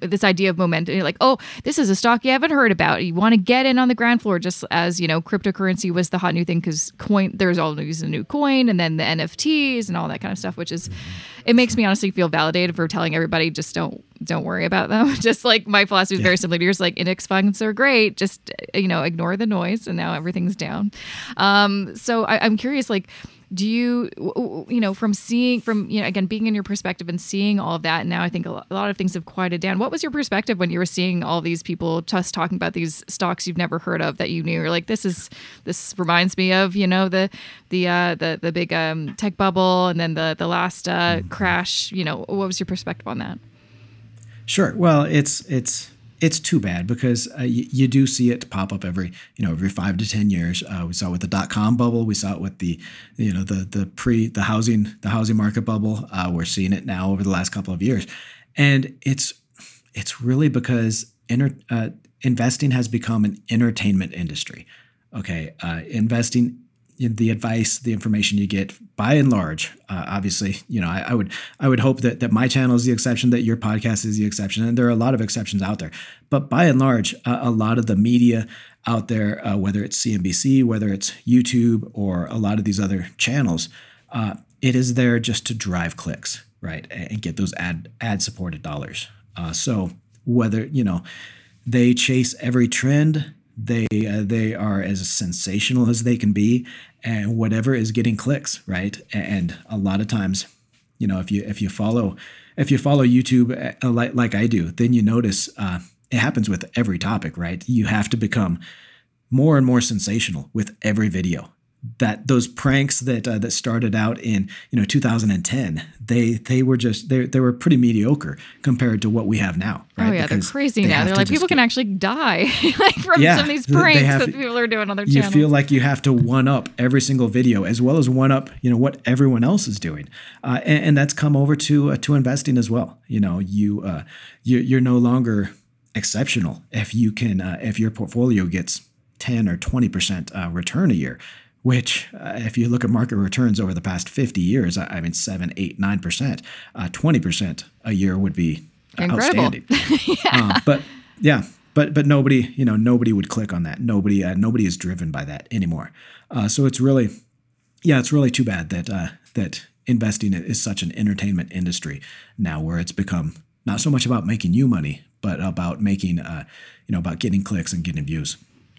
S1: this idea of momentum. You're like, oh, this is a stock you haven't heard about. You want to get in on the ground floor, just as you know, cryptocurrency was the hot new thing because coin. There's always a new coin, and then the NFTs and all that kind of stuff, which is it makes me honestly feel validated for telling everybody just don't don't worry about them. just like my philosophy is yeah. very similar to yours. Like index funds are great, just you know ignore the noise, and now everything's down. Um, so I, I'm curious, like do you you know from seeing from you know again being in your perspective and seeing all of that and now i think a lot of things have quieted down. What was your perspective when you were seeing all these people just talking about these stocks you've never heard of that you knew? You're like this is this reminds me of you know the the uh the the big um tech bubble and then the the last uh crash you know. What was your perspective on that?
S2: Sure. Well it's it's it's too bad because uh, you, you, do see it pop up every you know every five to ten years. Uh, we saw it with the dot com bubble. We saw it with the you know the the pre the housing the housing market bubble. Uh, we're seeing it now over the last couple of years, and it's it's really because inter, uh, investing has become an entertainment industry. Okay, uh, investing the advice, the information you get, by and large, uh, obviously, you know, I, I, would I would hope that that my channel is the exception, that your podcast is the exception, and there are a lot of exceptions out there. But by and large, uh, a lot of the media out there, uh, whether it's CNBC, whether it's YouTube, or a lot of these other channels, uh, it is there just to drive clicks, right, and get those ad ad supported dollars. Uh, so whether you know they chase every trend they uh, they are as sensational as they can be, and whatever is getting clicks, right? And a lot of times, you know, if you if you follow if you follow YouTube uh, like like I do, then you notice uh, it happens with every topic, right? You have to become more and more sensational with every video that those pranks that uh, that started out in you know 2010 they they were just they, they were pretty mediocre compared to what we have now
S1: right? oh yeah because they're crazy they now they're like people can actually die like from some of these pranks have, that people are doing on their
S2: you
S1: channels.
S2: feel like you have to one up every single video as well as one up you know what everyone else is doing uh, and, and, that's come over to uh, to investing as well you know you uh, you you're no longer exceptional if you can uh, if your portfolio gets 10 or 20 percent uh, return a year which, uh, if you look at market returns over the past 50 years, I, mean, 7, 8, 9%, uh, 20% a year would be Incredible. outstanding. yeah. Uh, but yeah, but but nobody, you know, nobody would click on that. Nobody, uh, nobody is driven by that anymore. Uh, so it's really, yeah, it's really too bad that uh, that investing is such an entertainment industry now, where it's become not so much about making you money, but about making, uh, you know, about getting clicks and getting views.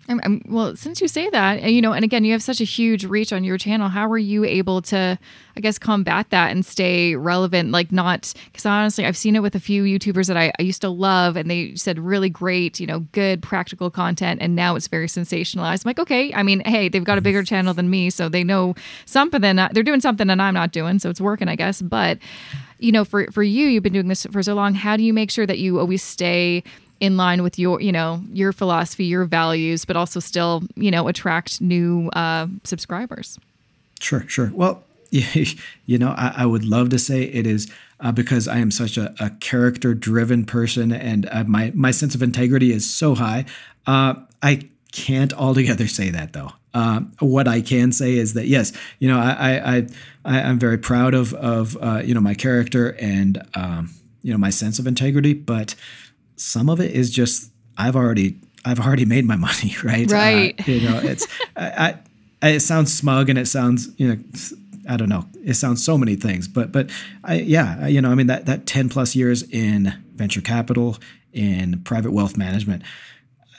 S1: I'm, I'm, well, since you say that, you know, and again, you have such a huge reach on your channel. How are you able to, I guess, combat that and stay relevant? Like, not because honestly, I've seen it with a few YouTubers that I, I used to love, and they said really great, you know, good practical content, and now it's very sensationalized. I'm like, okay, I mean, hey, they've got a bigger mm-hmm. channel than me, so they know something. They're doing something that I'm not doing, so it's working, I guess. But you know, for for you, you've been doing this for so long. How do you make sure that you always stay in line with your you know your philosophy your values but also still you know attract new uh, subscribers.
S2: Sure sure. Well you know I, I, would love to say it is uh, because i am such a, a character driven person and uh, my my sense of integrity is so high. Uh, i can't altogether say that though. Uh, what I can say is that yes, you know, I I, I am very proud of of uh, you know my character and um, you know my sense of integrity, but some of it is just I've already I've already made my money, right?
S1: Right.
S2: Uh, you know, it's I, I, it sounds smug and it sounds you know I don't know it sounds so many things, but but I yeah you know I mean that that ten plus years in venture capital in private wealth management,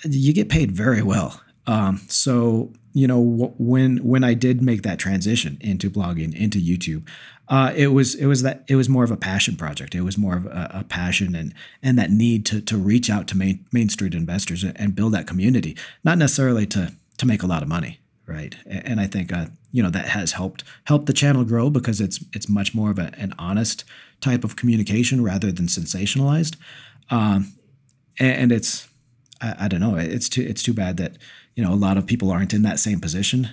S2: you get paid very well. Um, so you know when when I did make that transition into blogging into YouTube, uh, it was it was that it was more of a passion project. It was more of a, a, passion and and that need to to reach out to main Main Street investors and build that community, not necessarily to to make a lot of money, right? And I think uh, you know that has helped help the channel grow because it's it's much more of a, an honest type of communication rather than sensationalized, um, and, it's I, I don't know it's too it's too bad that you know a lot of people aren't in that same position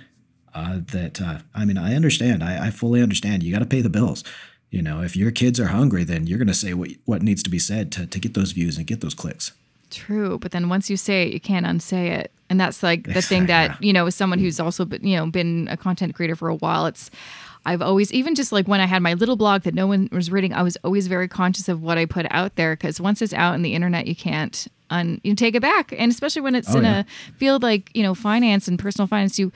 S2: uh, that uh, I mean, I understand. I, I fully understand. You got to pay the bills. You know, if your kids are hungry, then you're going to say what what needs to be said to to get those views and get those clicks.
S1: True, but then once you say it, you can't unsay it, and that's like the exactly. thing that you know, as someone who's also been, you know been a content creator for a while, it's I've always, even just like when I had my little blog that no one was reading, I was always very conscious of what I put out there because once it's out in the internet, you can't un, you take it back, and especially when it's oh, in yeah. a field like you know finance and personal finance, you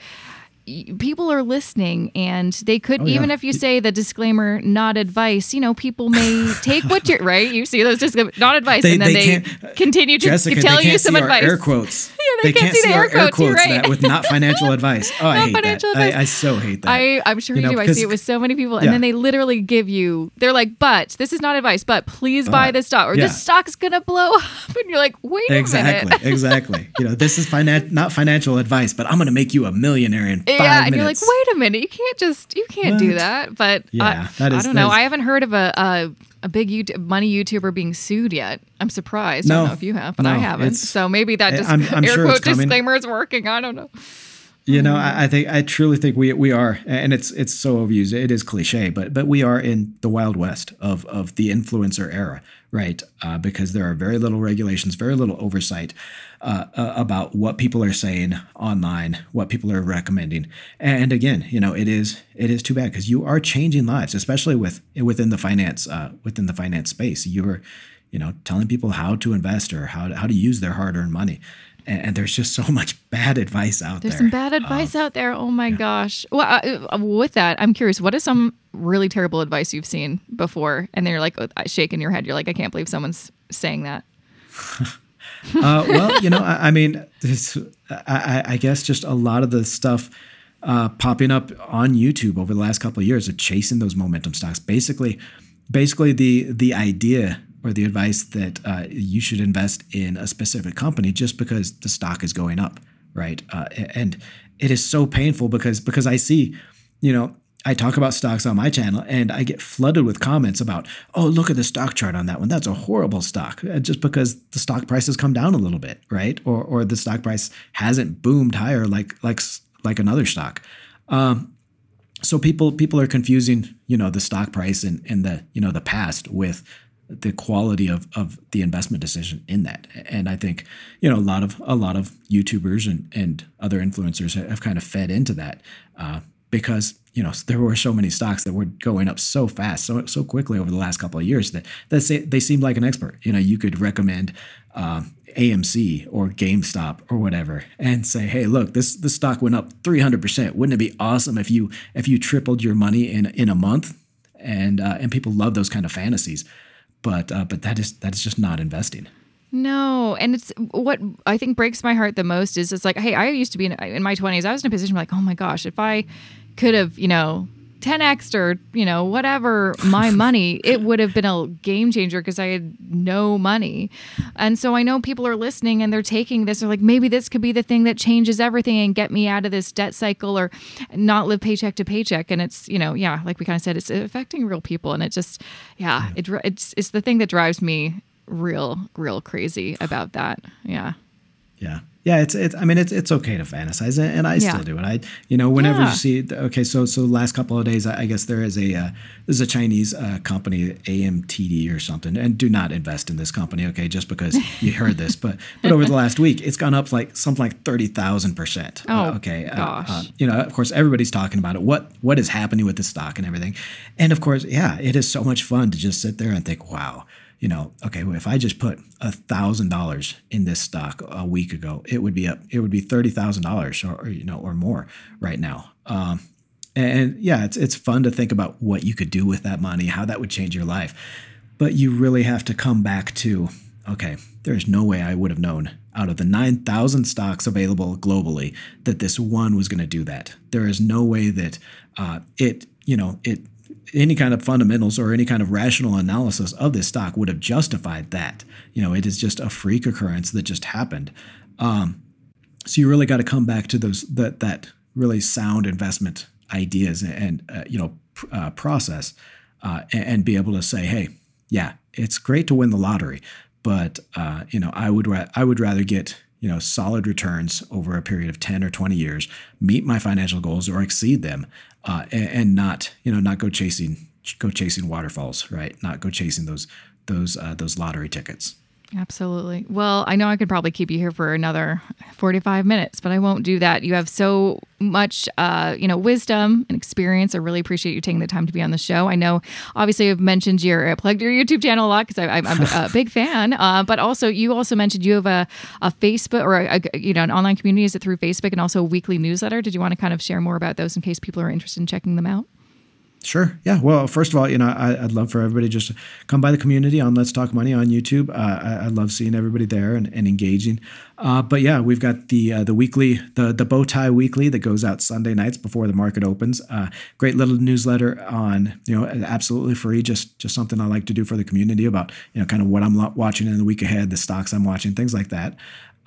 S1: people are listening and they could oh, even yeah. if you say the disclaimer not advice you know people may take what you're right? You see those just not advice they, and then they, they continue to Jessica, tell you some advice
S2: air quotes
S1: yeah they, can't, see, the air, quotes. You're right.
S2: that with not financial advice. Oh, I hate
S1: financial
S2: that.
S1: advice.
S2: I, I so hate that.
S1: I, I'm sure
S2: You know,
S1: do. I see it with so many people. And
S2: Yeah.
S1: then they literally give you, they're like, but this is not advice, but please buy
S2: Uh,
S1: this stock or
S2: yeah.
S1: this stock's going to blow up. And you're like, wait a
S2: exactly,
S1: minute.
S2: exactly. You know, this is finan- not financial advice, but I'm going to make you a millionaire in five
S1: yeah, and
S2: minutes.
S1: you're like, wait a minute, you can't just, you can't do that. But
S2: Yeah,
S1: I,
S2: that
S1: I don't know.
S2: is-
S1: I haven't heard of a, a, a big YouTube, money YouTuber being sued yet. I'm surprised. I
S2: No,
S1: don't know if you have, but I haven't. So maybe that just
S2: I'm- I'm
S1: air
S2: sure
S1: quote disclaimer is working. I don't know.
S2: You know,
S1: Mm.
S2: I, I think I truly think we we are, and it's it's so overused. It is cliche, but but we are in the wild west of of the influencer era, right? Uh, because there are very little regulations, very little oversight uh, uh, about what people are saying online, what people are recommending, and again, you know, it is it is too bad because you are changing lives, especially with within the finance uh, within the finance space. You are, you know, telling people how to invest or how to, how to use their hard earned money. And, and there's just so much bad advice out
S1: There's
S2: there.
S1: There's some bad advice out there. Oh my gosh. Well, uh, uh, with that, I'm curious. What is some really terrible advice you've seen before? And then you're like uh, shaking your head. You're like, I can't believe someone's saying that.
S2: uh, well, you know, I, I mean, this, I, I- guess just a lot of the stuff uh, popping up on YouTube over the last couple of years of chasing those momentum stocks. Basically, basically the the idea or the advice that uh, you should invest in a specific company just because the stock is going up, right? Uh, and it is so painful because because I see, you know. I talk about stocks on my channel and I get flooded with comments about, oh, look at the stock chart on that one. That's a horrible stock. Uh, Just because the stock price has come down a little bit, right? Or or the stock price hasn't boomed higher like like like another stock. Um, so people people are confusing, you know, the stock price and, and the you know the past with the quality of, of the investment decision in that. And I think, you know, a lot of a lot of YouTubers and, and other influencers have kind of fed into that uh, because you know there were so many stocks that were going up so fast, so so quickly over the last couple of years that that they seemed like an expert. You know, you could recommend um, AMC or GameStop or whatever, and say, hey, look, this this stock went up three hundred percent. Wouldn't it be awesome if you if you tripled your money in in a month? And uh, and people love those kind of fantasies, but uh, but that is that is just not investing.
S1: No, and it's what I think breaks my heart the most is it's like, hey, I used to be in, in my 20s. I was in a position like, oh my gosh, if I could have, you know, 10x or you know whatever my money, it would have been a game changer because I had no money. And so I know people are listening and they're taking this. They're like, maybe this could be the thing that changes everything and get me out of this debt cycle or not live paycheck to paycheck. And it's you know, yeah, like we kind of said, it's affecting real people, and it just, yeah, it it's it's the thing that drives me real real crazy about that yeah
S2: Yeah. Yeah, it's it's. I mean, it's it's okay to fantasize, and and I
S1: Yeah.
S2: still do it. I, you know, whenever
S1: Yeah.
S2: you see, okay, so so last couple of days, I guess there is a uh, there's a Chinese uh, company, AMTD or something, and do not invest in this company, okay, just because you heard this, but but over the last week, it's gone up like something like thirty thousand percent.
S1: Oh,
S2: okay, uh,
S1: gosh.
S2: uh, you know, of course, everybody's talking about it. What what is happening with the stock and everything, and of course, yeah, it is so much fun to just sit there and think, wow, you know, okay, well, if I just put a thousand dollars in this stock a week ago, it would be up, it would be thirty thousand dollars or, you know or more right now. Um, and yeah, it's it's fun to think about what you could do with that money, how that would change your life. But you really have to come back to, okay, there's no way I would have known out of the 9,000 stocks available globally that this one was going to do that. There is no way that uh, it, you know, it any kind of fundamentals or any kind of rational analysis of this stock would have justified that. You know, it is just a freak occurrence that just happened. Um, so you really got to come back to those that that really sound investment ideas and uh, you know uh, process uh, and, and be able to say, hey, yeah, it's great to win the lottery, but uh, you know I would ra- I would rather get you know solid returns over a period of 10 or 20 years meet my financial goals or exceed them uh, and, and not you know not go chasing go chasing waterfalls right? Not go chasing those those uh, those lottery tickets
S1: absolutely. Well i know i could probably keep you here for another 45 minutes but i won't do that. You have so much uh, you know wisdom and experience. I really appreciate you taking the time to be on the show. I know obviously i've mentioned your uh, plugged your youtube channel a lot because i'm a big fan uh, but also you also mentioned you have a, a facebook or a, a, you know an online community. Is it through facebook and also a weekly newsletter? Did you want to kind of share more about those in case people are interested in checking them out
S2: Sure. Yeah. Well, first of all, you know, I, would love for everybody just to come by the community on Let's Talk Money on YouTube. Uh, I, I, love seeing everybody there and, and engaging. Uh, but yeah, we've got the uh, the weekly the the bow tie weekly that goes out Sunday nights before the market opens. Uh, great little newsletter on you know absolutely free. Just just something I like to do for the community about you know kind of what I'm watching in the week ahead, the stocks I'm watching, things like that.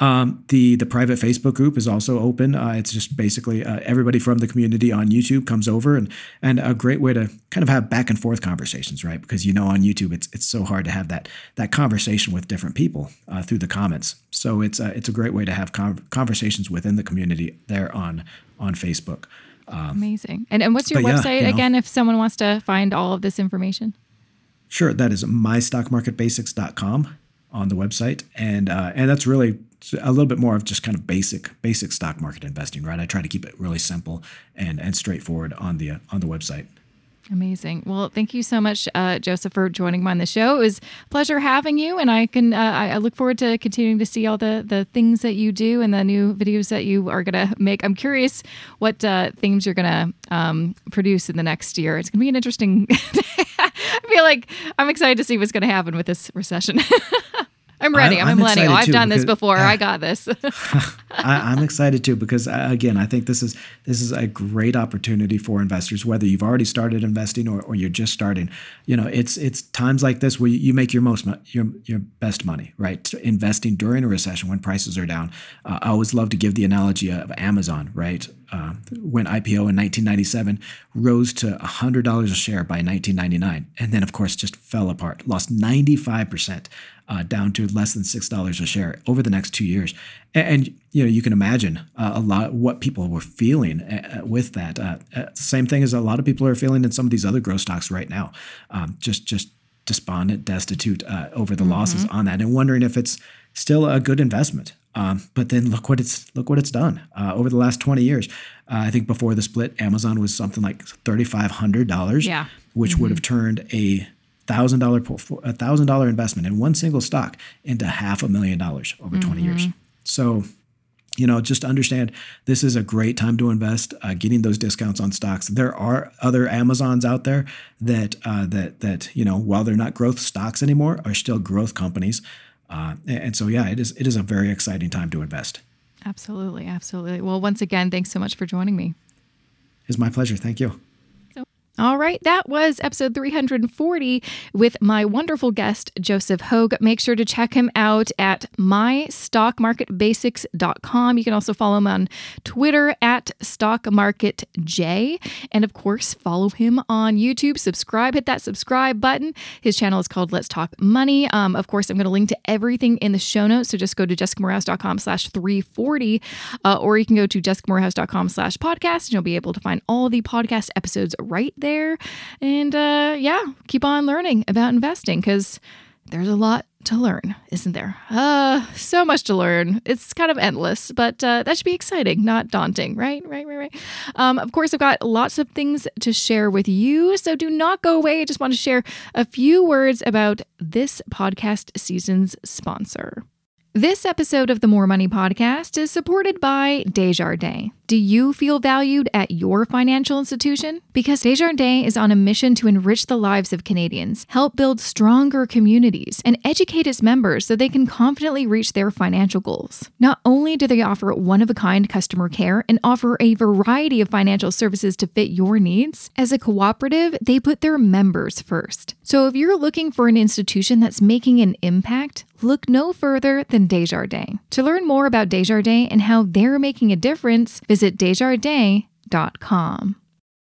S2: Um, the the private Facebook group is also open. Uh, it's just basically uh, everybody from the community on YouTube comes over and and a great way to kind of have back and forth conversations, right? Because you know on YouTube it's it's so hard to have that that conversation with different people uh, through the comments. So it's a, it's a great way to have con- conversations within the community there on on Facebook.
S1: Um, Amazing. And and what's your website yeah, you know, again if someone wants to find all of this information?
S2: Sure, that is mystockmarketbasics.com on the website, and uh, and that's really a little bit more of just kind of basic basic stock market investing, right? I try to keep it really simple and and straightforward on the on the website.
S1: Amazing. Well, thank you so much, uh, Joseph, for joining me on the show. It was a pleasure having you, and I can uh, I look forward to continuing to see all the the things that you do and the new videos that you are to make. I'm curious what uh, themes you're to um, produce in the next year. It's to be an interesting. I feel like I'm excited to see what's to happen with this recession. I'm ready. I'm, I'm a millennial. I've done this before. Uh, I got this.
S2: I, am excited too because uh, again, I think this is this is a great opportunity for investors. Whether you've already started investing or, or you're just starting, you know, it's it's times like this where you make your most your your best money, right? Investing during a recession when prices are down. Uh, I always love to give the analogy of Amazon, right? Uh, when IPO in 1997 rose to $100 a share by 1999, and then of course just fell apart, lost 95 percent uh, down to less than six dollars a share over the next two years. And, and you know you can imagine uh, a lot what people were feeling uh, uh with that. Uh, uh, same thing as a lot of people are feeling in some of these other growth stocks right now. Um, just just despondent, destitute over the mm-hmm. losses on that, and wondering if it's still a good investment. Um, but then look what it's look what it's done uh, over the last 20 years. Uh, I think before the split, Amazon was something like $3,500,
S1: yeah.
S2: which mm-hmm. would have turned a thousand dollar a thousand dollar investment in one single stock into half a million dollars over mm-hmm. 20 years. So, you know, just understand this is a great time to invest. Uh, getting those discounts on stocks. There are other Amazons out there that uh, that that you know, while they're not growth stocks anymore, are still growth companies. Uh, and so, yeah, it is it is a very exciting time to invest.
S1: Absolutely, absolutely. Well, once again, thanks so much for joining me.
S2: It's my pleasure. Thank you.
S1: All right, that was episode 340 with my wonderful guest, Joseph Hogue. Make sure to check him out at mystockmarketbasics.com. You can also follow him on Twitter at StockMarketJ. And of course, follow him on YouTube. Subscribe, hit that subscribe button. His channel is called Let's Talk Money. Um, of course, I'm going to link to everything in the show notes. So just go to jessicamoorhouse.com slash 340, uh, or you can go to jessicamoorhouse.com slash podcast, and you'll be able to find all the podcast episodes right there. And uh, yeah, keep on learning about investing because there's a lot to learn, isn't there? Uh, so much to learn. It's kind of endless, but uh, that should be exciting, not daunting, right? Right, right, right. Um, of course, I've got lots of things to share with you, so do not go away. I just want to share a few words about this podcast season's sponsor. This episode of the More Money Podcast is supported by Desjardins. Do you feel valued at your financial institution? Because Desjardins is on a mission to enrich the lives of Canadians, help build stronger communities, and educate its members so they can confidently reach their financial goals. Not only do they offer one of a kind customer care and offer a variety of financial services to fit your needs, as a cooperative, they put their members first. So if you're looking for an institution that's making an impact, look no further than Desjardins. To learn more about Desjardins and how they're making a difference, visit desjardins.com.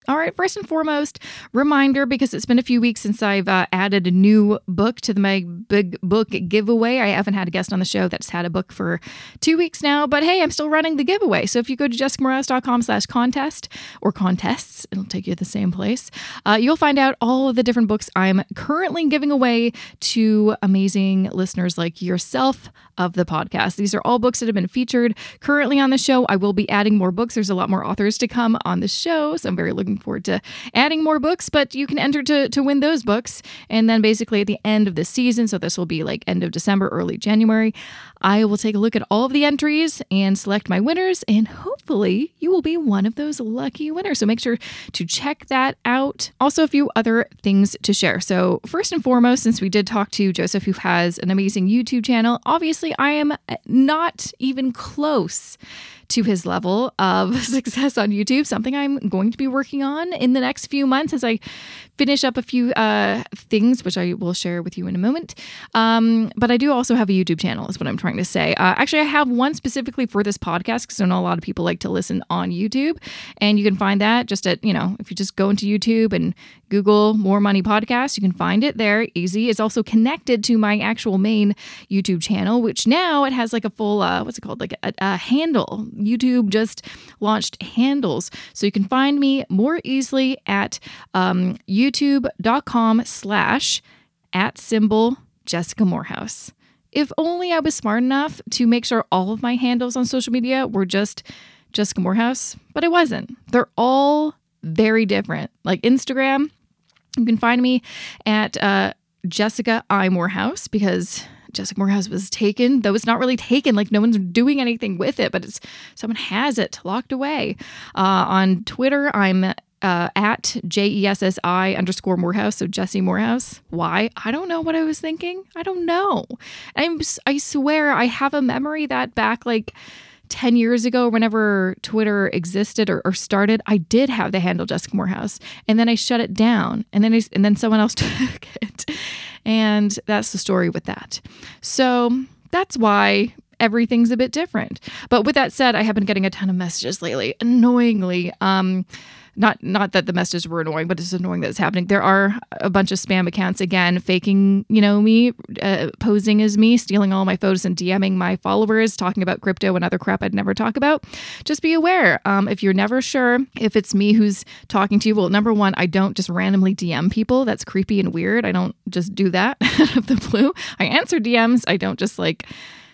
S1: All right, first and foremost, reminder because it's been a few weeks since I've uh, added a new book to the, my big book giveaway. I haven't had a guest on the show that's had a book for two weeks now, but hey, I'm still running the giveaway. So if you go to jessicamoorhouse.com slash contest or contests, it'll take you to the same place. Uh, you'll find out all of the different books I'm currently giving away to amazing listeners like yourself of the podcast. These are all books that have been featured currently on the show. I will be adding more books. There's a lot more authors to come on the show, so I'm very looking looking forward to adding more books, but you can enter to, to win those books. And then basically at the end of the season, so this will be like end of December, early January, I will take a look at all of the entries and select my winners, and hopefully you will be one of those lucky winners. So make sure to check that out. Also, a few other things to share. So, first and foremost, since we did talk to Joseph, who has an amazing YouTube channel, obviously I am not even close to his level of success on YouTube, something I'm going to be working on in the next few months as I finish up a few uh, things, which I will share with you in a moment. Um, but I do also have a YouTube channel, is what I'm trying to say. Uh, actually, I have one specifically for this podcast because I know a lot of people like to listen on YouTube. And you can find that just at, you know, if you just go into YouTube and Google More Money Podcast, you can find it there easy. It's also connected to my actual main YouTube channel, which now it has like a full, uh, what's it called? Like a, a handle. YouTube just launched handles. So you can find me more easily at um, youtube.com slash at symbol Jessica Moorhouse. If only I was smart enough to make sure all of my handles on social media were just Jessica Moorhouse, but I wasn't. They're all very different. Like Instagram, you can find me at uh, Jessica I Moorhouse because Jessica Moorhouse was taken, though it's not really taken. Like no one's doing anything with it, but it's someone has it locked away. Uh, on Twitter, I'm uh, at J E S S I underscore Moorhouse. So Jesse Moorhouse. Why? I don't know what I was thinking. I don't know. I'm, I swear I have a memory that back like 10 years ago, whenever Twitter existed or, or, started, I did have the handle Jessica Moorhouse. And then I shut it down. And then I, and then someone else took it. And that's the story with that. So that's why everything's a bit different. But with that said, I have been getting a ton of messages lately, annoyingly. Um, not not that the messages were annoying, but it's annoying that it's happening. There are a bunch of spam accounts again, faking you know me, uh, posing as me, stealing all my photos and DMing my followers, talking about crypto and other crap I'd never talk about. Just be aware. Um, if you're never sure if it's me who's talking to you, well, number one, I don't just randomly DM people. That's creepy and weird. I don't just do that out of the blue. I answer DMs. I don't just like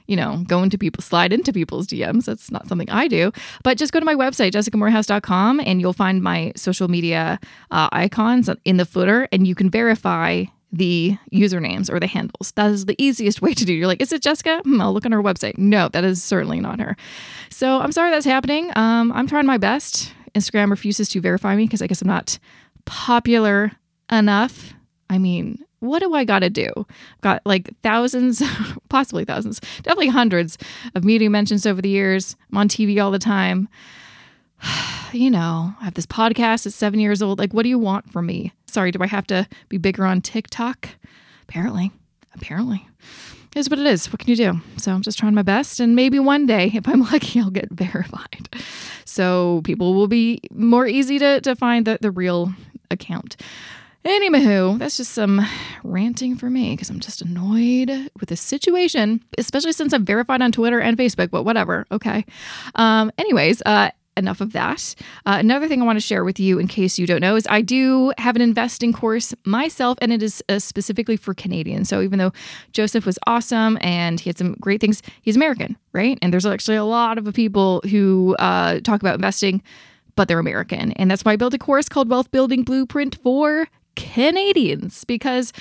S1: you know, go into people, slide into people's DMs. That's not something I do. But just go to my website, jessicamoorhouse.com, and you'll find my social media uh, icons in the footer, and you can verify the usernames or the handles. That is the easiest way to do. You're like, is it Jessica? Hmm, I'll look on her website. No, that is certainly not her. So I'm sorry that's happening. Um, I'm trying my best. Instagram refuses to verify me because I guess I'm not popular enough. I mean, what do I got to do? I've got like thousands, possibly thousands, definitely hundreds of media mentions over the years. I'm on TV all the time. you know, I have this podcast at seven years old. Like, what do you want from me? Sorry, do I have to be bigger on TikTok? Apparently, apparently. Is what it is. What can you do? So I'm just trying my best. And maybe one day, if I'm lucky, I'll get verified. So people will be more easy to, to find the, the real account. Anywho, that's just some ranting for me because I'm just annoyed with the situation, especially since I'm verified on Twitter and Facebook, but whatever. Okay. Um, anyways, uh, enough of that. Uh, another thing I want to share with you, in case you don't know, is I do have an investing course myself, and it is uh, specifically for Canadians. So even though Joseph was awesome and he had some great things, he's American, right? And there's actually a lot of people who uh, talk about investing but they're American. And that's why I built a course called Wealth Building Blueprint for Canadians because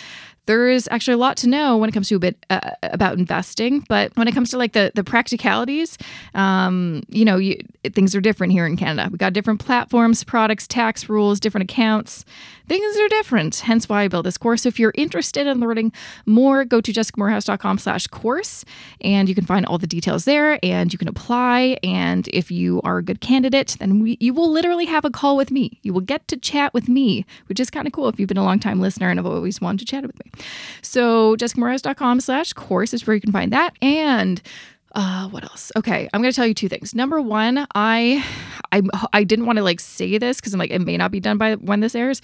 S1: there is actually a lot to know when it comes to a bit uh, about investing. But when it comes to like the the practicalities um, you know you, things are different here in canada. We got different platforms products tax rules different accounts things are different hence why i built this course so if you're interested in learning more go to jessicamoorhouse.com slash course and you can find all the details there and you can apply and if you are a good candidate then we, you will literally have a call with me you will get to chat with me which is kind of cool if you've been a long time listener and have always wanted to chat with me so jessicamoorhouse.com slash course is where you can find that. And uh, what else? Okay, I'm gonna tell you two things. Number one, I I I didn't want to like say this because I'm like it may not be done by when this airs.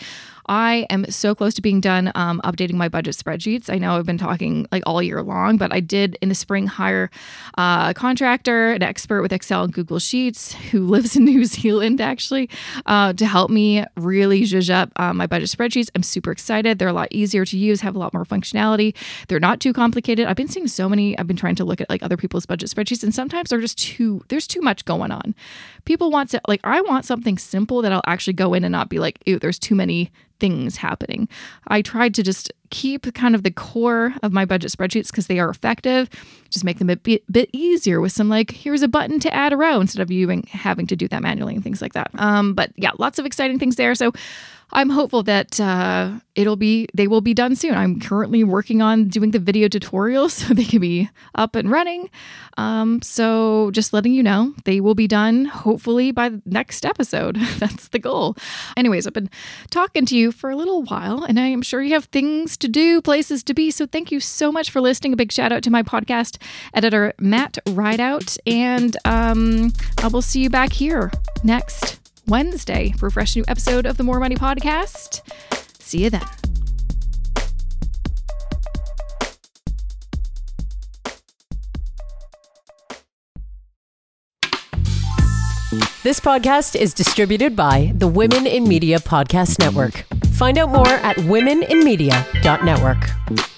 S1: I am so close to being done um, updating my budget spreadsheets. I know I've been talking like all year long, but I did in the spring hire uh, a contractor, an expert with Excel and Google Sheets who lives in New Zealand actually, uh, to help me really zhuzh up uh, my budget spreadsheets. I'm super excited. They're a lot easier to use, have a lot more functionality. They're not too complicated. I've been seeing so many. I've been trying to look at like other people's budget spreadsheets, and sometimes they're just too. There's too much going on. People want to like I want something simple that I'll actually go in and not be like, ew, there's too many things happening. I tried to just keep kind of the core of my budget spreadsheets because they are effective. Just make them a bit, bit, easier with some like, here's a button to add a row instead of you having to do that manually and things like that. Um, but yeah, lots of exciting things there. So I'm hopeful that uh, it'll be they will be done soon. I'm currently working on doing the video tutorials so they can be up and running. Um, so just letting you know, they will be done hopefully by the next episode. That's the goal. Anyways, I've been talking to you for a little while, and I am sure you have things to do, places to be. So thank you so much for listening. A big shout out to my podcast editor Matt Rideout, and um, I will see you back here next Wednesday for a fresh new episode of the More Money Podcast. See you then.
S3: This podcast is distributed by the Women in Media Podcast Network. Find out more at womeninmedia.network.